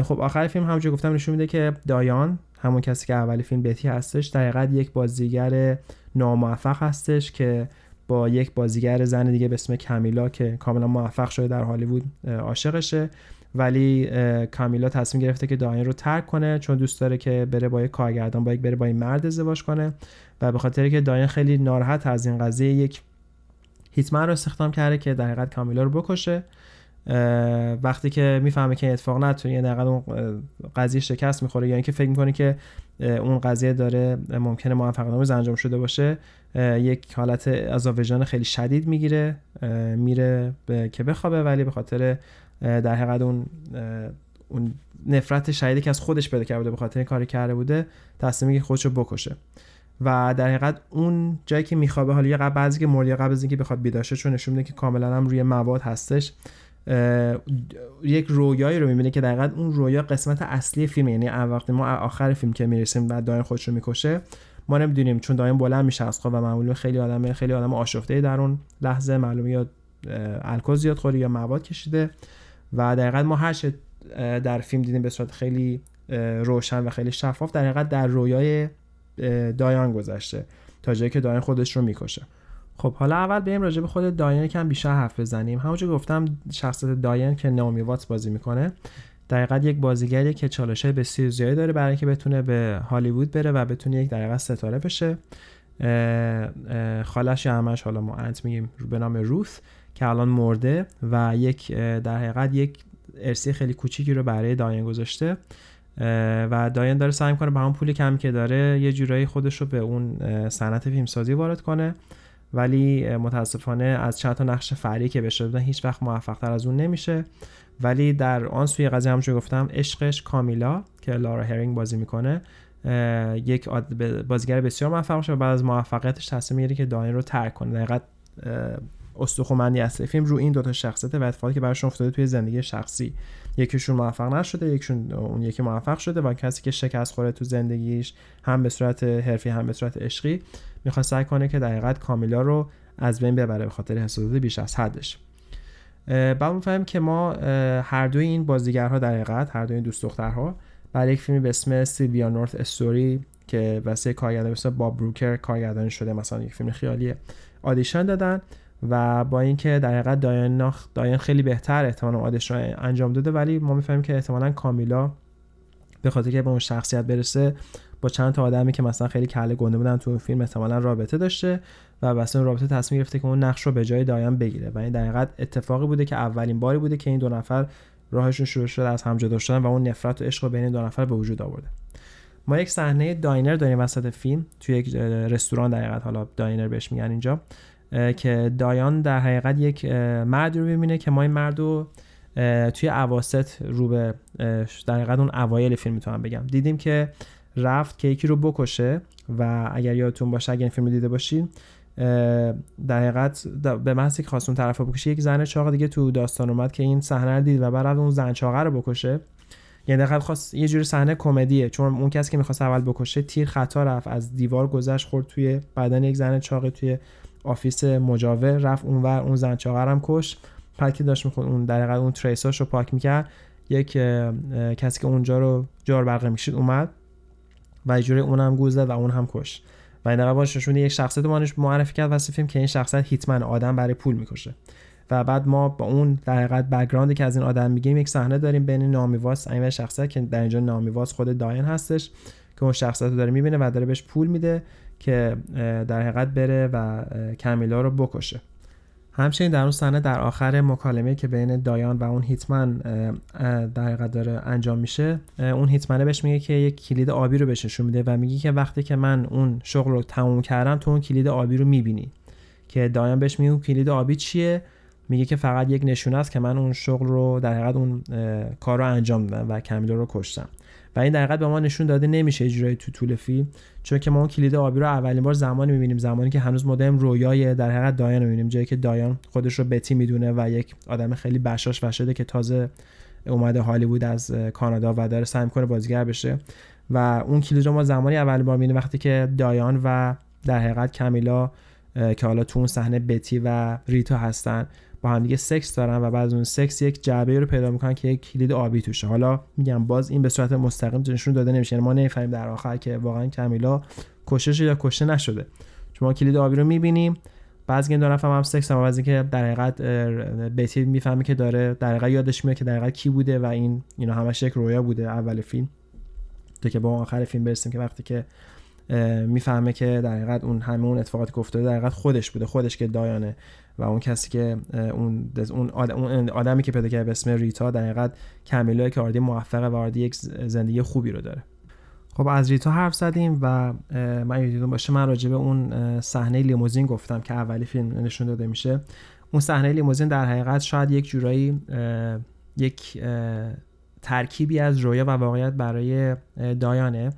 خب آخر فیلم همونجوری گفتم نشون میده که دایان همون کسی که اولی فیلم بتی هستش در حقیقت یک بازیگر ناموفق هستش که با یک بازیگر زن دیگه به اسم کامیلا که کاملا موفق شده در هالیوود عاشقشه. ولی کامیلا تصمیم گرفته که داین رو ترک کنه چون دوست داره که بره با یک کارگردان با یک بره با این مرد ازدواج کنه و به خاطر که داین خیلی ناراحت از این قضیه یک هیتمن رو استخدام کرده که در حقیقت کامیلا رو بکشه. وقتی که می‌فهمه که اتفاق نتونه یعنی در اون قضیه شکست می‌خوره یا اینکه فکر می‌کنه که اون قضیه داره ممکنه موفقانه انجام شده باشه یک حالت از خیلی شدید می‌گیره میره به که بخوابه ولی به خاطر در حقیقت اون اون نفرت شدیدی که از خودش پیدا کرده به خاطر کاری کرده بوده تصمیم می‌گیره خودش بکشه. و در حقیقت اون جایی که میخوابه حالا یه قبل بعضی که مورد قبل از اینکه بخواد بیداشه چون نشون میده که کاملا هم روی مواد هستش یک رویایی رو می‌بینه که در اون رویا قسمت اصلی فیلم یعنی وقتی ما آخر فیلم که می‌رسیم و داین خودش رو می‌کشه ما نمی‌دونیم چون داین بلند میشه از خواب و معمولا خیلی آدم خیلی آدم آشفته در اون لحظه معلومه یا الکل زیاد خوری یا مواد کشیده. و در ما هر در فیلم دیدیم به صورت خیلی روشن و خیلی شفاف در حقیقت در رویای دایان گذشته تا جایی که دایان خودش رو می‌کشه. خب حالا اول بریم راجع به خود داین کم بیشتر حرف بزنیم. همونجور گفتم شخصیت داین که نامی واتس بازی می‌کنه در یک بازیگری که چالشه بسیار زیادی داره برای اینکه بتونه به هالیوود بره و بتونه یک در ستاره بشه. خالش همش حالا ما انت میگیم به نام روث که الان مرده و یک در حقیقت یک ارسی خیلی کوچیکی رو برای داین گذاشته. و داین داره سعی کنه به همون پولی کمی که داره یه جورایی خودش رو به اون صنعت فیلمسازی وارد کنه. ولی متاسفانه از چند تا نقش فری که بشه بودن هیچ وقت موفق تر از اون نمیشه. ولی در آن سوی قضیه همونجور گفتم عشقش کامیلا که لارا هرینگ بازی می‌کنه. یک بازیگر بسیار موفق شده و بعد از موفقیتش تصمیم می‌گیره که داین رو ترک کنه. دقیقا استخومندی اصلی فیلم رو این دوتا شخصیت و اتفاقی که براشون افتاده توی زندگی شخصی. یکیشون موفق نشده یکیشون اون یکی موفق شده و کسی که شکست خوره تو زندگیش هم به صورت حرفی هم به صورت عشقی می‌خواد سعی کنه که در کامیلا رو از بین ببره به خاطر حسادت بیش از حدش. بعد می‌فهمیم که ما هر دوی این بازیگرها در حقیقت هر دوی این دوست دخترها برای یک فیلمی به اسم سیلویا نورث استوری که واسه کارگردان مثل باب بروکر کارگردانی شده مثلا یک فیلم خیالی آدیشن دادن و با اینکه در حقیقت داین داین خیلی بهتر احتمال رو انجام داده ولی ما می‌فهمیم که احتمالا کامیلا به خاطر که به اون شخصیت برسه با چند تا آدمی که مثلا خیلی کله گنده بودن تو اون فیلم احتمالا رابطه داشته و واسه اون رابطه تصمیم گرفته که اون نقش رو به جای دایان بگیره. و این در حقیقت اتفاقی بوده که اولین باری بوده که این دو نفر راهشون شروع شده از هم جدا شدن و اون نفرت و عشق بین دو نفر به وجود آورده. ما یک صحنه داینر داریم وسط فیلم توی یک رستوران در حقیقت. حالا داینر بهش میگن اینجا. که دایان در حقیقت یک مرد رو می‌بینه که ما این مرد رو توی عواست رو به در حقیقت اون اوایل فیلم می‌تونم بگم. دیدیم که رفت کیکی رو بکشه و اگر یادتون باشه اگر این فیلم رو دیده باشین در حقیقت به محض که خواست اون طرف بکشه یک زن چاق دیگه تو داستان اومد که این صحنه رو دید و بعد اون زن چاقه رو بکشه. یعنی در خواست یه جوری صحنه کمدیه چون اون کسی که می‌خواست اول بکشه تیر خطا رفت از دیوار گذشت خورد توی بدن یک زن چاقه توی آفیس مجاور رفت اونور اون زن چاقه هم کش پاکی داشت می‌خواد اون در اون تریساش رو پاک می‌کرد یک کسی که اونجا رو جار برقه میشید اومد و جوری اونم گوز و اون هم کش و این نشون یک شخصیت مانش معرفی کرد واسه فیلم که این شخصیت هیتمن آدم برای پول می‌کشه. و بعد ما با اون در حقیقت بک‌گراندی که از این آدم میگیم یک صحنه داریم بین نامیواس این شخصیت که در اینجا نامیواس خود داین هستش که اون شخصیت رو داره می‌بینه و داره بهش پول میده که در حقیقت بره و کمیلا رو بکشه. همچنین در اون صحنه در آخر مکالمه که بین دایان و اون هیتمن در داره انجام میشه اون هیتمنه بهش میگه که یک کلید آبی رو بهش نشون میده و میگه که وقتی که من اون شغل رو تموم کردم تو اون کلید آبی رو می‌بینی. که دایان بهش میگه اون کلید آبی چیه؟ میگه که فقط یک نشونه است که من اون شغل رو در حقیقت اون کار رو انجام دادم و کمیلا رو کشتم. و این در حقیقت به ما نشون داده نمیشه اجرای تو طول فیلم. چون که ما اون کلید آبی رو اولین بار زمانی می‌بینیم زمانی که هنوز مدام رویای در حقیقت دایان می‌بینیم جایی که دایان خودش رو بتی می‌دونه و یک آدم خیلی بشاش شده که تازه اومده هالیوود از کانادا و داره سعی می‌کنه بازیگر بشه. و اون کلید رو ما زمانی اولین بار می‌بینیم وقتی که دایان و در حقیقت کمیلا که حالا تو اون صحنه بتی و ریتا هستن. با هم دیگه سکس دارن و بعد اون سکس یک جعبه رو پیدا می‌کنن که یک کلید آبی توشه. حالا میگم باز این به صورت مستقیم نشون داده نمیشه. یعنی ما نمی‌فهمیم در آخر که واقعا کمیلا کشته یا کشته نشده. شما کلید آبی رو می‌بینیم. بعضی دو نفر هم سکس هم بعضی که در حقیقت بیتی می‌فهمه که داره در حقیقت یادش میاد که در حقیقت کی بوده و این اینا همش یک رویا بوده اول فیلم. تا که با آخر فیلم برسیم که وقتی که می‌فهمه که در حقیقت اون همه اون اتفاقاتی که افتاده در حقیقت خودش بوده خودش که دایانه و اون کسی که اون اون آدمی که پیدا کرده به اسم ریتا در حقیقت کمیلا که already موفقه و already یک زندگی خوبی رو داره. خب از ریتا حرف زدیم و من یادتون باشه من راجع اون صحنه لیموزین گفتم که اولی فیلم نشون داده میشه. اون صحنه لیموزین در حقیقت شاید یک جورایی یک ترکیبی از رویا و واقعیت برای دایانه.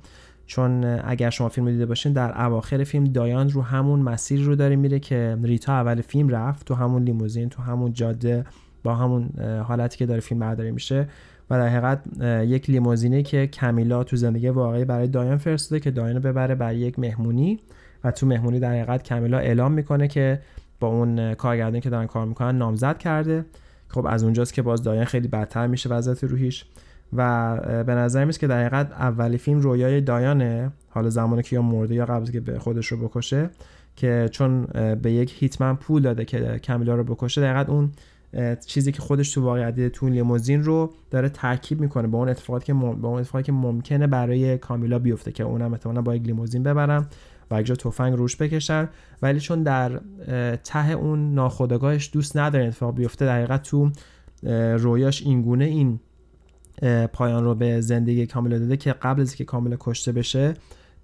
چون اگر شما فیلم دیده باشین در اواخر فیلم دایان رو همون مسیر رو داره میره که ریتا اول فیلم رفت تو همون لیموزین تو همون جاده با همون حالتی که داره فیلم برداری میشه و در حقیقت یک لیموزینه که کمیلا تو زندگی واقعی برای دایان فرستاده که دایان رو ببره برای یک مهمونی و تو مهمونی در حقیقت کمیلا اعلام می‌کنه که با اون کارگردانی که دارن کار می‌کنن نامزد کرده. خب از اونجاست که باز دایان خیلی بدتر میشه وضعیت روحیش. و به نظر میاد که در حقیقت اولی فیلم رویای دایانه حالا زمانی که یا مرده یا قبل که به خودش رو بکشه که چون به یک هیتمن پول داده که کمیلا رو بکشه در اون چیزی که خودش تو واقعیت تو لیموزین رو داره ترکیب می‌کنه با اون اتفاقاتی که با اون اتفاقی که ممکنه برای کامیلا بیفته که اونم احتمالاً با یک لیموزین ببرم و یک تفنگ روش بکشن. ولی چون در ته اون ناخودآگاهش دوست نداره اتفاق بیفته در تو رویاش اینگونه این پایان رو به زندگی کاملا داده که قبل از اینکه کاملا کشته بشه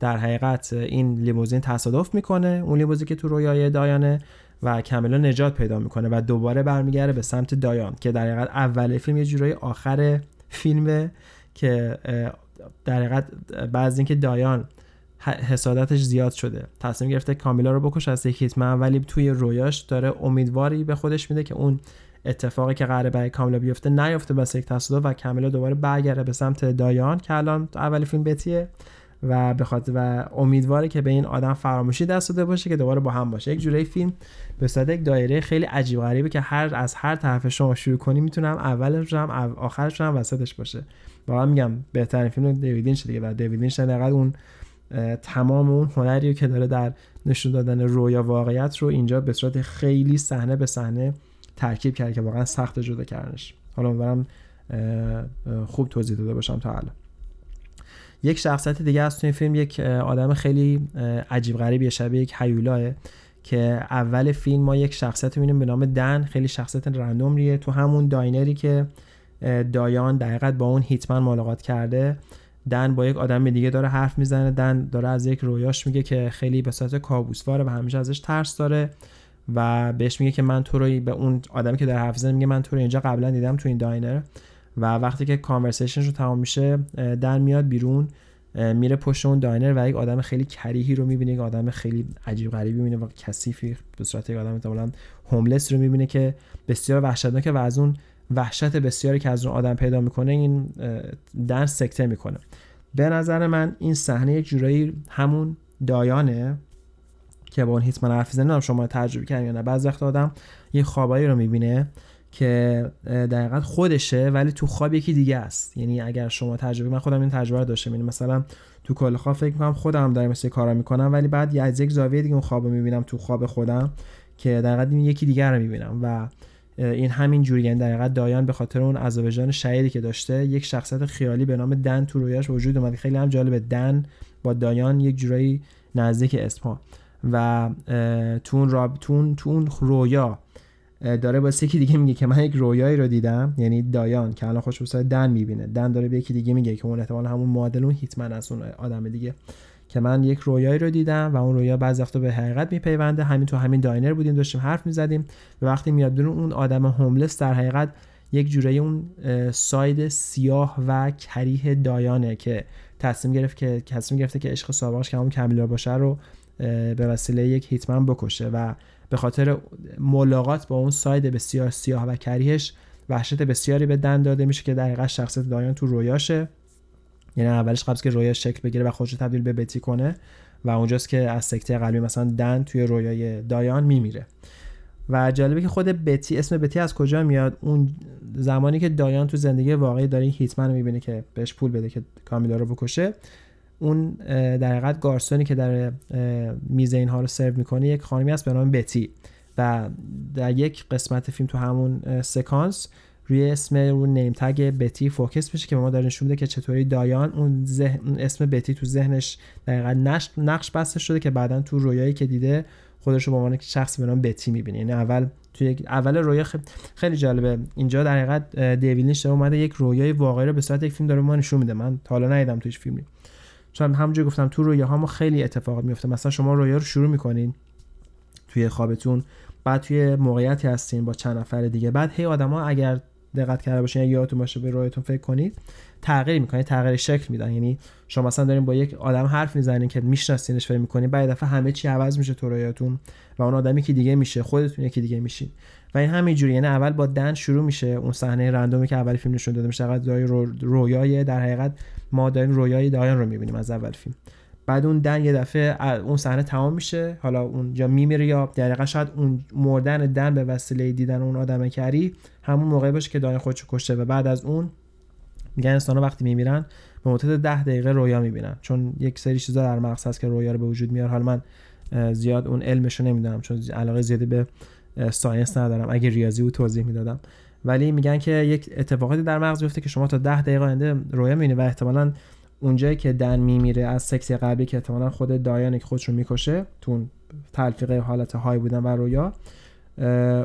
در حقیقت این لیموزین تصادف می‌کنه اون لیموزین که تو رویای دایانه و کاملا نجات پیدا می‌کنه و دوباره برمیگرده به سمت دایان که در حقیقت اول فیلم یه جورایی آخر فیلمه که در حقیقت بعد اینکه دایان حسادتش زیاد شده. تصمیم گرفته کامیلا رو بکش از یک هیتمن ولی توی رویاش داره امیدواری به خودش میده که اون اتفاقی که قراره برای کامیلا بیفته نیفته بس یک تصادف و کامیلا دوباره برگرده به سمت دایان که الان اول فیلم بتیه و بخاطر و امیدواره که به این آدم فراموشی دست داده باشه که دوباره با هم باشه. یک جوری فیلم به صورت یک دایره خیلی عجیب غریبه که هر از هر طرف شما شروع کنی می‌تونم اولش هم آخرش هم وسطش باشه. واقعا میگم بهترین فیلم شده و دیوید لینچ اون تمام اون هنری که داره در نشون دادن رویا واقعیت رو اینجا به صورت خیلی صحنه به صحنه ترکیب کرد که واقعا سخت جدا کردنش. حالا برم خوب توضیح داده باشم تا الان یک شخصیت دیگه از تو این فیلم یک آدم خیلی عجیب غریبی شبیه یک هیولاست که اول فیلم ما یک شخصیت می‌بینیم به نام دن. خیلی شخصیت random ایه. تو همون diner ی که دایان دقیقت با اون هیتمن ملاقات کرده دن با یک آدم دیگه داره حرف می‌زنه. دن داره از یک رویاش میگه که خیلی به صورت کابوسواره و همیشه ازش ترس داره. و بهش میگه که من تو رو به اون آدمی که در حرف میگه من تو رو اینجا قبلا دیدم تو این داینر. و وقتی که کانورسیشنش رو تمام میشه در میاد بیرون میره پشت اون داینر و یک آدم خیلی کریهی رو می‌بینه یک آدم خیلی عجیب غریبی می‌بینه و کثیفی به صورت یک آدم احتمالاً هوملس رو می‌بینه که بسیار وحشتناکه و از اون وحشت بسیاری که از اون آدم پیدا می‌کنه این در سکته می‌کنه. به نظر من این صحنه یک جورایی همون دایانه. که با اون هیتمن حرف زنه شما تجربه کردین یا نه. بعضی وقت آدم یه خوابایی رو می‌بینه که دقیقا خودشه ولی تو خواب یکی دیگه است. یعنی اگر شما تجربه من خودم این تجربه رو داشتم. یعنی مثلا تو کل خواب فکر می‌کنم خودم دارم مثل کارا می‌کنم ولی بعد یه از یک زاویه دیگه اون خواب رو می‌بینم تو خواب خودم که دقیقا یکی دیگر رو می‌بینم. و این همین جوری یعنی دقیقا دایان به خاطر اون عذاب جان شهیدی که داشته یک شخصیت خیالی به نام دن تو رویاش وجود اومد خیلی هم جالبه. دن با دایان یک جورایی نزدیک اسمها و تو اون راب تو اون رویا داره با یکی دیگه میگه که من یک رویایی رو دیدم یعنی دایان که الان خوش دن می‌بینه. دن داره به یکی دیگه میگه که اون احتمال همون معادل اون هیتمن از اون آدم دیگه. که من یک رویایی رو دیدم و اون رویا بعضی وقتا به حقیقت میپیونده. همین تو همین diner بودیم داشتیم حرف می‌زدیم. و وقتی میاد بیرون اون آدم homeless در حقیقت یک جورایی اون side سیاه و کریه دایانه که تصمیم گرفت که تصمیم گرفته که عشق سابقش که همون کمیلا باشه رو به وسیله یک hitman بکشه و به خاطر ملاقات با اون side بسیار سیاه و کریهش وحشت بسیاری به دن داده میشه که دقیقا شخصیت دایان تو رویاشه. یعنی اولش قبل که رویاش شکل بگیره و خودش تبدیل به بتی کنه و اونجاست که از سکته قلبی مثلا دن توی رویای دایان میمیره. و جالبه که خود بتی اسم بتی از کجا میاد؟ اون زمانی که دایان تو زندگی واقعی داره این هیتمن رو می‌بینه که بهش پول بده که کامیلا رو بکشه. اون در حقیقت گارسونی که در میز اینها رو سرو می‌کنه یک خانمی هست به نام بتی. و در یک قسمت فیلم تو همون سکانس روی اسم اون نیم تگ بتی فوکس بشه که ما داره نشون میده که چطوری دایان اون, اسم بتی تو ذهنش دقیقا نقش, نقش بسته شده که بعدا تو رویایی که دیده خودش رو به عنوان شخصی به نام بتی می‌بینه. یعنی اول تو یک اول رویا خیلی جالبه. اینجا در حقیقت دیوید لینچ اومده یک رویای واقعی رو به صورت یک فیلم داره ما نشون میده. من تا حالا ندیدم توش فیلمی. چون همونجوری گفتم تو رویاها خیلی اتفاقات میفته مثلا شما رویا رو شروع می‌کنین توی خوابتون بعد توی موقعیتی هستین با چند نفر دیگه. بعد هی آدما اگر دقت کرده باشین یا یادتون باشه به رویتون فکر کنید تغییر می‌کنه تغییر شکل میدن. یعنی شما مثلا دارین با یک آدم حرف می‌زنین که میشناسینش فکر می‌کنین بعد دفعه همه چی عوض میشه تو رویاتون و اون آدمی که دیگه میشه خودتون یکی دیگه میشین. و این همینجوری یعنی اول با دن شروع میشه اون صحنه رندومی که اول فیلم نشون داده میشه رو رویای در حقیقت ما داریم رویای دایان رو می‌بینیم از اول فیلم. بعد اون دن یه دفعه اون صحنه تمام میشه. حالا اون یا میمیره یا در شاید اون مردن دن به وسیله دیدن اون آدم کری همون موقع باشه که دایان خودشو کشته و بعد از اون میگن انسان وقتی میمیرن به مدت ده دقیقه رویا می‌بینن. چون یک سری چیزا در مغز هست که رویا رو به وجود میاره. حالا من زیاد اون علمشو نمی‌دونم چون علاقه زیادی به ساینس ندارم. اگه ریاضی و توضیح می‌دادم. ولی میگن که یک اتفاقاتی در مغز میفته که شما تا ده دقیقه آینده رویا می‌بینی و احتمالاً اونجایی که دن میمیره از سکسی قبلی که احتمالا خود دایان که خودش رو می‌کشه تو تلفیق حالت های بودن و رویا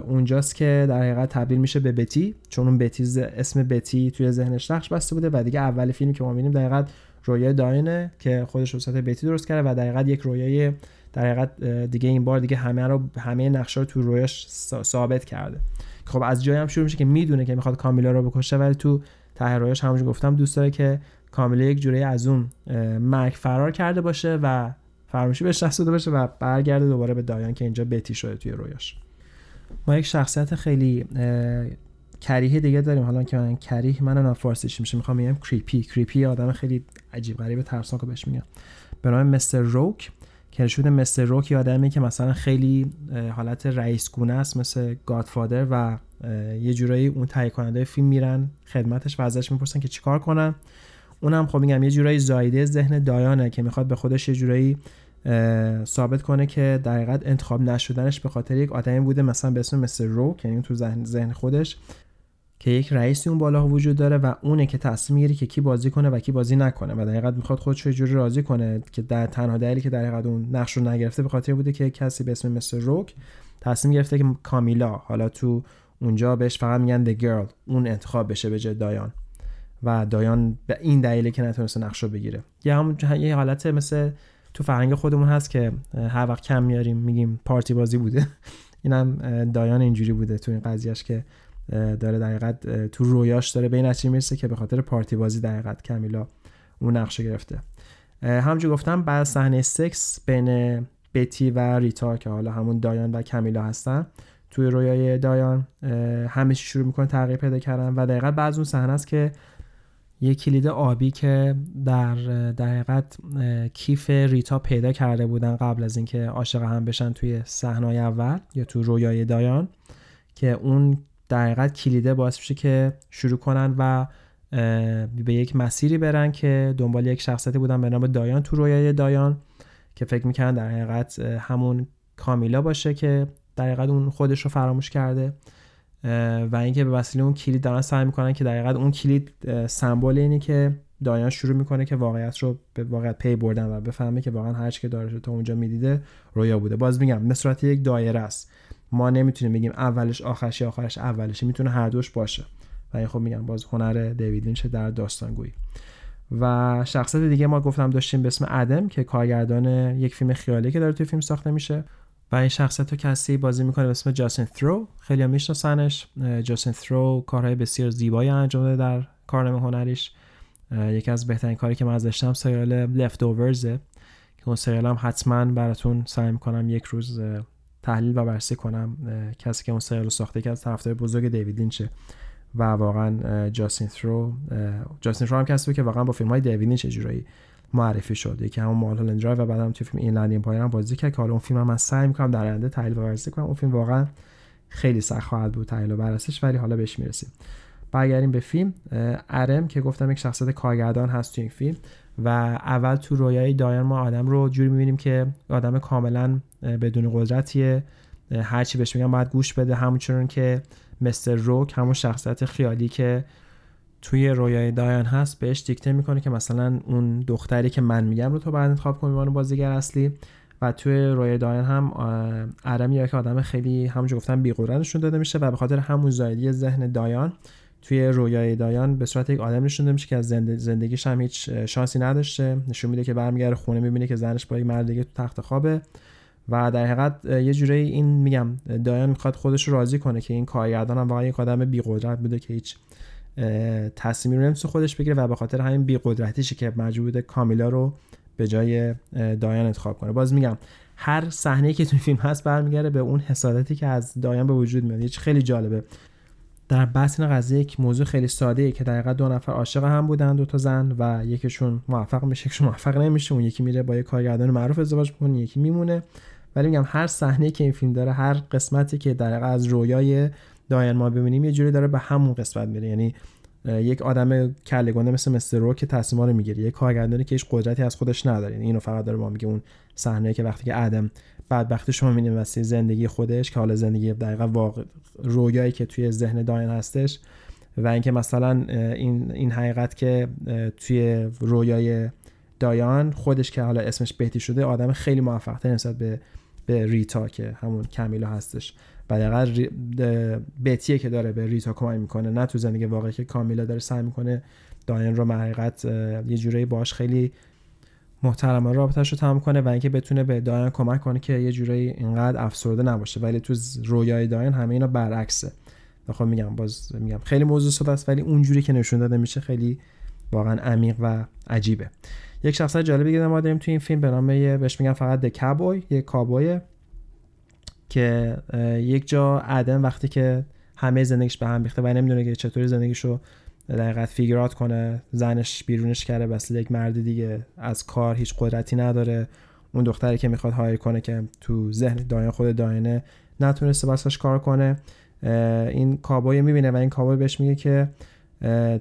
اونجاست که در حقیقت تبدیل میشه به بتی چون اون بتی اسم بتی توی ذهنش نقش بسته بوده و دیگه اول فیلمی که ما می‌بینیم در حقیقت رویای داینه که خودش رو بتی درست کرده و در حقیقت یک رویای در حقیقت دیگه این بار دیگه همه رو همه نقشه رو تو رویاش ثابت کرده. خب از جایی هم شروع میشه که می‌دونه که می‌خواد کامیلا رو بکشه ولی تو ته رویاش همونجوری گفتم دوست داره که کاملا یک جوری از اون مرگ فرار کرده باشه و فراموشی بهش دست باشه و برگرده دوباره به دایان که اینجا بتی شده توی رویاش. ما یک شخصیت خیلی کریه دیگه داریم. حالا که من کریه من نه فارسیش میشه؟ می‌خوام بگم کریپی کریپی آدم خیلی عجیب غریب ترسناک بهش میگم. به نام مستر روک نشون مستر روک یه آدمی که مثلا خیلی حالت رئیس گونه است مثل گادفادر و یه جورایی اون تهیه کننده فیلم میرن خدمتش و ازش می‌پرسن که چیکار کنن اونم خب میگم یه جورایی زایده ذهن دایانه که می‌خواد به خودش یه جورایی ثابت کنه که در انتخاب نشدنش به خاطر یک آدمی بوده مثلا به اسم مثل رو یعنی تو ذهن خودش. که یک رئیسی اون بالا وجود داره و اونه که تصمیم می‌گیره که کی بازی کنه و کی بازی نکنه. و در حقیقت می‌خواد خودش جوری راضی کنه که در تنها دلیلی که در حقیقت اون نقش رو نگرفته به خاطر بوده که کسی به اسم مثل روک تصمیم گرفته که کامیلا حالا تو اونجا بهش فقط میگن the girl اون انتخاب بشه به جای دایان. و دایان به این دلیله که نتونسته نقش رو بگیره. یا همون یه حالت مثل تو فرهنگ خودمون هست که هر وقت کم میاریم میگیم پارتی بازی بوده. اینم دایان اینجوری بوده تو این قضیهش که داره در تو رویاش داره به این نتیجه می‌رسه که به خاطر پارتی بازی در کمیلا اون نقش گرفته. همونجور گفتم بعد صحنه سکس بین بتی و ریتا که حالا همون دایان و کمیلا هستن توی رویای دایان همه شروع می‌کنه تغییر پیدا کردن و دقیقا بعض اون صحنه است که یه کلید آبی که در در کیف ریتا پیدا کرده بودن قبل از اینکه عاشق هم بشن توی صحنه اول یا تو رویای دایان که اون در حقیقت کلیده باعث میشه که شروع کنن و به یک مسیری برن که دنبال یک شخصیتی بودن به نام دایان تو رویای دایان که فکر می‌کنن در حقیقت همون کامیلا باشه که در حقیقت اون خودش رو فراموش کرده. و اینکه به وسیله اون کلید دارن سعی می‌کنن که در اون کلید سمبل اینه که دایان شروع می‌کنه که واقعیت رو به واقعیت پی بردن و بفهمه که واقعا هر که داره تا اونجا می‌دیده رویا بوده. باز میگم مثل یک دایره است. ما نمی‌تونیم بگیم اولش آخرش یا آخرش اولش می‌تونه هر دوش باشه. و این خب میگم باز هنر دیوید لینچ در داستانگویی. و شخصیت دیگه ما گفتم داشتیم به اسم ادم که کارگردان یک فیلم خیالی که داره توی فیلم ساخته میشه. و این شخصیت رو کسی بازی می‌کنه به اسم جاستین ثرو خیلی هم میشناسنش. جاستین ثرو کارهای بسیار زیبایی انجام داده در کارنامه هنریش. یکی از بهترین کاری که من از داشتم سریال لفت اوورزه که اون سریال هم حتما براتون سعی می‌کنم یک روز تحلیل و بررسی کنم کسی که اون سریال رو ساخته که از طرفدار بزرگ دیوید لینچه و واقعا جاستین ثرو جاستین ثرو هم کسی که واقعا با فیلم های دیوید لینچ جورایی معرفی شد. یکی همون Mulholland Drive و بعدم توی فیلم Inland Empire بازی کرد که حالا اون فیلم هم من سعی می‌کنم در آینده تحلیل و بررسی کنم. اون فیلم واقعا خیلی سخت خواهد بود تحلیل و بررسیش ولی حالا بهش می‌رسیم. برگردیم به فیلم. عرضم که گفتم یک شخصیت کارگردان هست تو این فیلم. و اول تو رویای دایان ما آدم رو جوری می‌بینیم که آدم کاملا بدون قدرتیه. هرچی بهش میگم باید گوش بده. همونچنان که مستر روک همون شخصیت خیالی که توی رویای دایان هست بهش دیکته می‌کنه که مثلا اون دختری که من میگم رو تو بعد انتخاب کنی عنوان بازیگر اصلی. و توی رویای دایان هم ارم یا که آدم خیلی همونجور گفتم بیقدرت نشون داده میشه و به خاطر همون زایدی ذهن دایان توی رویای دایان به صورت یک آدم نشون میشه که از زندگیش هم هیچ شانسی نداشته. نشون میده که برمیگره خونه می‌بینه که زنش با یک مرد دیگه تو تخت خوابه. و در حقیقت یه جوری این میگم دایان می‌خواد خودش رو راضی کنه که این کارگردان هم واقعا یک آدم بیقدرت بوده که هیچ تصمیمی رو نمی‌تونه خودش بگیره و به خاطر همین بیقدرتیشه که مجبور بوده کامیلا رو به جای دایان انتخاب کنه. باز میگم هر صحنه که تو فیلم هست برمیگره به اون حسادتی که از دایان به وجود میاد. خیلی جالبه. در بطن قضیه یک موضوع خیلی ساده ای که در دو نفر عاشق هم بودن دو تا زن و یکیشون موفق میشه یکیشون موفق نمیشه اون یکی میره با یک کارگردان معروف ازدواج می‌کنه یکی میمونه. ولی میگم هر صحنه که این فیلم داره هر قسمتی که در از رویای داین ما ببینیم یه جوری داره به همون قسمت میره. یعنی یک آدم کلگونه مثل مستر رو که تصمیما رو می‌گیره. یک کارگردانی که هیچ قدرتی از خودش نداره. یعنی اینو فقط داره ما میگه اون صحنه که وقتی که آدم بدبخت شما می‌بینیم واسه زندگی خودش که حالا زندگی دقیقا واقع رویایی که توی ذهن داین هستش و اینکه مثلا این این حقیقت که توی رویای دایان خودش که حالا اسمش بهتی شده آدم خیلی موفق تر نسبت به به ریتا که همون کمیلا هستش. و دقیقا بتیه که داره به ریتا کمک می‌کنه نه تو زندگی واقعی که کامیلا داره سعی می‌کنه داین رو حقیقت یه جورایی باش خیلی محترمانه رابطهش رو تمام کنه و اینکه بتونه به داین کمک کنه که یه جورایی اینقدر افسرده نباشه. ولی تو رویای داین همه اینا برعکسه. خب میگم باز میگم خیلی موضوع شده است ولی اونجوری که نشون داده میشه خیلی واقعا عمیق و عجیبه. یک شخصیت جالبی دیگه ما داریم تو این فیلم به نام بهش میگن فقط کابوی یک کابوی که یک جا عدم وقتی که همه زندگیش به هم ریخته و نمی‌دونه که چطوری زندگیشو در حقیقت فیگرات کنه زنش بیرونش کرده بس یک مرد دیگه از کار هیچ قدرتی نداره. اون دختری که می‌خواد هایر کنه که تو ذهن داین خود داینه نتونسته بسش کار کنه. این کابوی می‌بینه و این کابوی بهش میگه که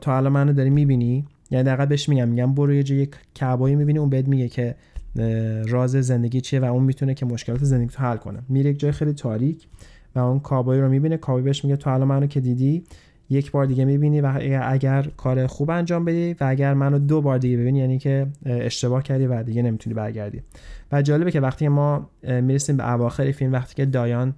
تو الان منو داری می‌بینی؟ یعنی دقیقا بهش میگم میگم برو یه جای کابوی می‌بینی اون بهت میگه که راز زندگی چیه و اون می‌تونه که مشکلات زندگی تو حل کنه. میره یک جای خیلی تاریک و اون کابوی رو می‌بینه. کابوی بهش میگه تو الان منو که دیدی؟ یک بار دیگه می‌بینی و اگر کار خوب انجام بدی و اگر منو دو بار دیگه ببینی یعنی که اشتباه کردی و دیگه نمی‌تونی برگردی. و جالبه که وقتی ما می‌رسیم به اواخر فیلم وقتی که دایان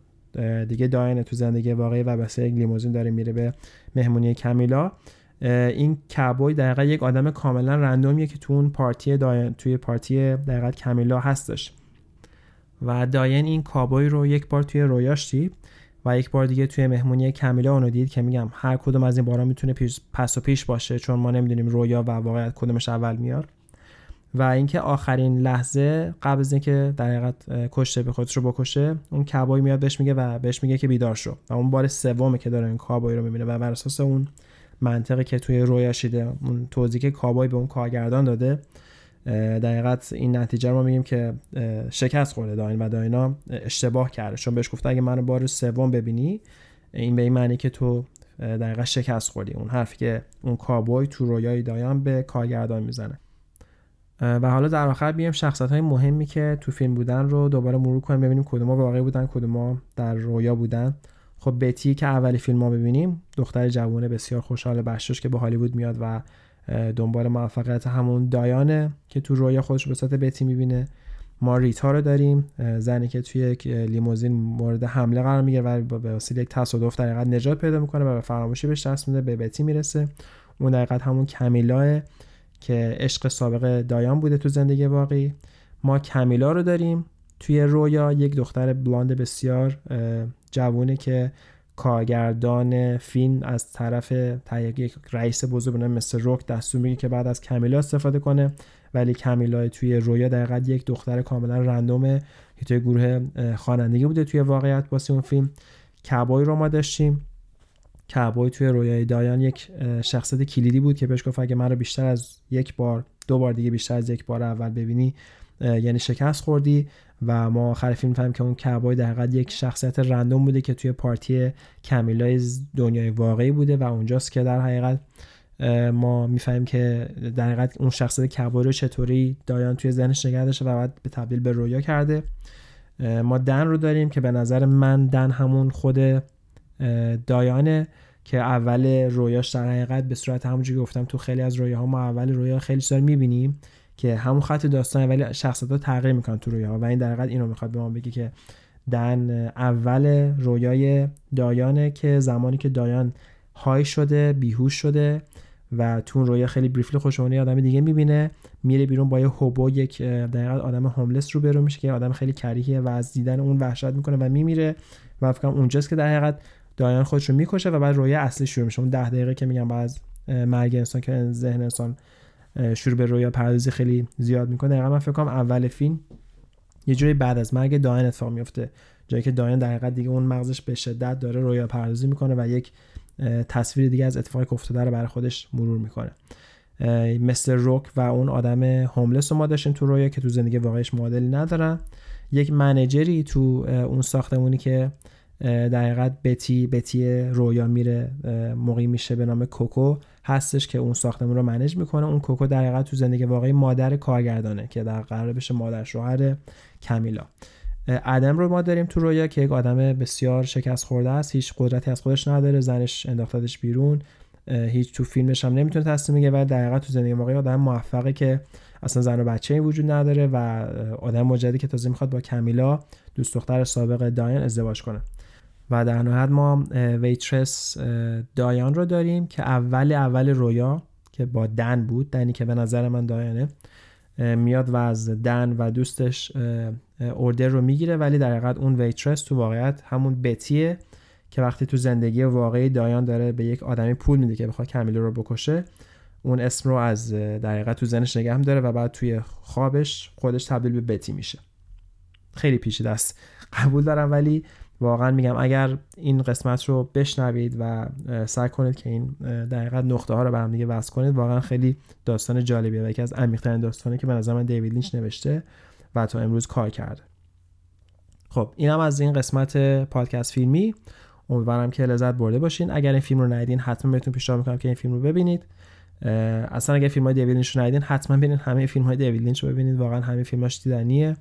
دیگه دایان تو زندگی واقعی و بس یک لیموزین داره میره به مهمونی کمیلا این کبوی دقیقا یک آدم کاملا رندومیه که تو اون پارتی دایان توی پارتی دقیقا کمیلا هستش. و داین این کابوی رو یک بار توی رویاش دید. و یک بار دیگه توی مهمونی کمیلا اونو دید که میگم هر کدوم از این بارا می‌تونه پیش پس و پیش باشه چون ما نمی‌دونیم رویا و واقعیت کدومش اول میاد. و اینکه آخرین لحظه قبل از اینکه در حقیقت کشته به خودش رو بکشه اون کابوی میاد بهش میگه و بهش میگه که بیدار شو. و اون بار سومه که داره این کابوی رو می‌بینه و بر اساس اون منطقی که توی رویا شیده اون توضیحی که کابوی به اون کارگردان داده دقیقت این نتیجه رو ما میگیم که شکست خورده داین و داینا اشتباه کرده. چون بهش گفته اگه منو بار سوم ببینی این به این معنی که تو دقیقا شکست خوردی. اون حرفی که اون کابوی تو رویای دایان به کارگردان می‌زنه. و حالا در آخر بیایم شخصیت های مهمی که تو فیلم بودن رو دوباره مرور کنیم ببینیم کدوما واقعی بودن کدوما در رویا بودن. خب بتی که اولی فیلم ما ببینیم دختر جوان بسیار خوشحال بشوش که به هالیوود میاد و دنبال موفقیت همون دایانه که تو رویا خودش به صورت بتی می‌بینه. ما ریتا رو داریم. زنی که توی یک لیموزین مورد حمله قرار می‌گیره و به وسیله یک تصادف در حقیقت نجات پیدا می‌کنه و به فراموشی بهش دست میده به بتی می‌رسه. اون در حقیقت همون کمیلاه که عشق سابق دایان بوده تو زندگی واقعی ما کمیلا رو داریم. توی رویا یک دختر بلاند بسیار جوونه که کارگردان فیلم از طرف یک رئیس بزرگ مثل روک دستور میگه که بعد از کمیلا استفاده کنه. ولی کمیلا توی رویا دقیقا یک دختر کاملا رندومه که توی گروه خوانندگی بوده توی واقعیت واسه اون فیلم. کبای رو ما داشتیم. کبای توی رویای دایان یک شخصیت کلیدی بود که بهش گفت اگه من بیشتر از یک بار دو بار دیگه بیشتر از یک بار اول ببینی یعنی شکست خوردی. و ما آخر فیلم فهمیم که اون کبای در حقیقت یک شخصیت رندوم بوده که توی پارتی کمیلای دنیای واقعی بوده و اونجاست که در حقیقت ما می‌فهمیم که در حقیقت اون شخصیت کبای رو چطوری دایان توی ذهنش نگه داشته و بعد به تبدیل به رویا کرده. ما دن رو داریم که به نظر من دن همون خود دایانه که اول رویاش در حقیقت به صورت همونجوری گفتم تو خیلی از رویاها ما اول رویا خیلی سال می‌بینیم. که همون خط داستان ولی شخصیت ها تغییر می‌کنن تو رویاها و این در حقیقت اینو می‌خواد به ما بگه که دن اول رویای دایانه که زمانی که دایان های شده بیهوش شده و تو اون رویا خیلی بریفلی خوشمونی آدم دیگه می‌بینه میره بیرون با یه هوبو یک دقیقا آدم هوملس رو برو میشه که آدم خیلی کریهیه و از دیدن اون وحشت می‌کنه و میمیره و فکر اونجاست که در حقیقت دایان خودش رو می‌کشه و بعد رویا اصلی شروع میشه. اون ده دقیقه که میگم بعد مرگ انسان که ذهن انسان شروع به رویا پردازی خیلی زیاد می‌کنه. دقیقا من فکر کنم اول فیلم یه جوری بعد از مرگ دایان اتفاق میفته جایی که دایان در حقیقت دیگه اون مغزش به شدت داره رویا پردازی می‌کنه و یک تصویر دیگه از اتفاقی که افتاده رو برای خودش مرور می‌کنه. مثل روک و اون آدم هوملس رو ما داشتیم تو رویا که تو زندگی واقعیش معادلی ندارن. یک منیجری تو اون ساختمونی که در حقیقت بتی بتی رویا میره مقیم میشه به نام کوکو. هستش که اون ساختمون رو منیج می‌کنه. اون کوکو در حقیقت تو زندگی واقعی مادر کارگردانه که در قرار بشه مادر شوهر کمیلا. ادم رو ما داریم تو رویا که یک آدم بسیار شکست خورده است. هیچ قدرتی از خودش نداره. زنش انداختادش بیرون. هیچ تو فیلمش هم نمی‌تونه تصمیم بگیره و در تو زندگی واقعی آدم موفقه که اصلا زن و بچه وجود نداره و آدم مجددی که تازه می‌خواد با کمیلا دوست دختر سابق دایان ازدواج کنه. و در نهایت ما ویترس دایان رو داریم که اول اول رویا که با دن بود دنی که به نظر من دایانه میاد و از دن و دوستش اوردر رو می‌گیره ولی در حقیقت اون ویترس تو واقعیت همون بتیه که وقتی تو زندگی واقعی دایان داره به یک آدمی پول میده که بخواد کمیلو رو بکشه اون اسم رو از در حقیقت تو زنش نگه هم داره و بعد توی خوابش خودش تبدیل به بتی میشه. خیلی پیچیده است. قبول دارم ولی واقعا میگم اگر این قسمت رو بشنوید و سعی کنید که این دقیقا نقطه ها رو به دیگه وصل کنید واقعا خیلی داستان جالبیه و یکی از عمیق‌ترین داستانی که به نظر من دیوید لینچ نوشته و تا امروز کار کرده. خب اینم از این قسمت پادکست فیلمی. امیدوارم که لذت برده باشین. اگر این فیلم رو ندیدین حتما بهتون پیشنهاد می‌کنم که این فیلم رو ببینید. اصلا اگر فیلم های دیوید لینچ رو ندیدین حتما ببینید همه فیلم های دیوید لینچ رو ببینید. واقعا همه فیلماش دیدنیه.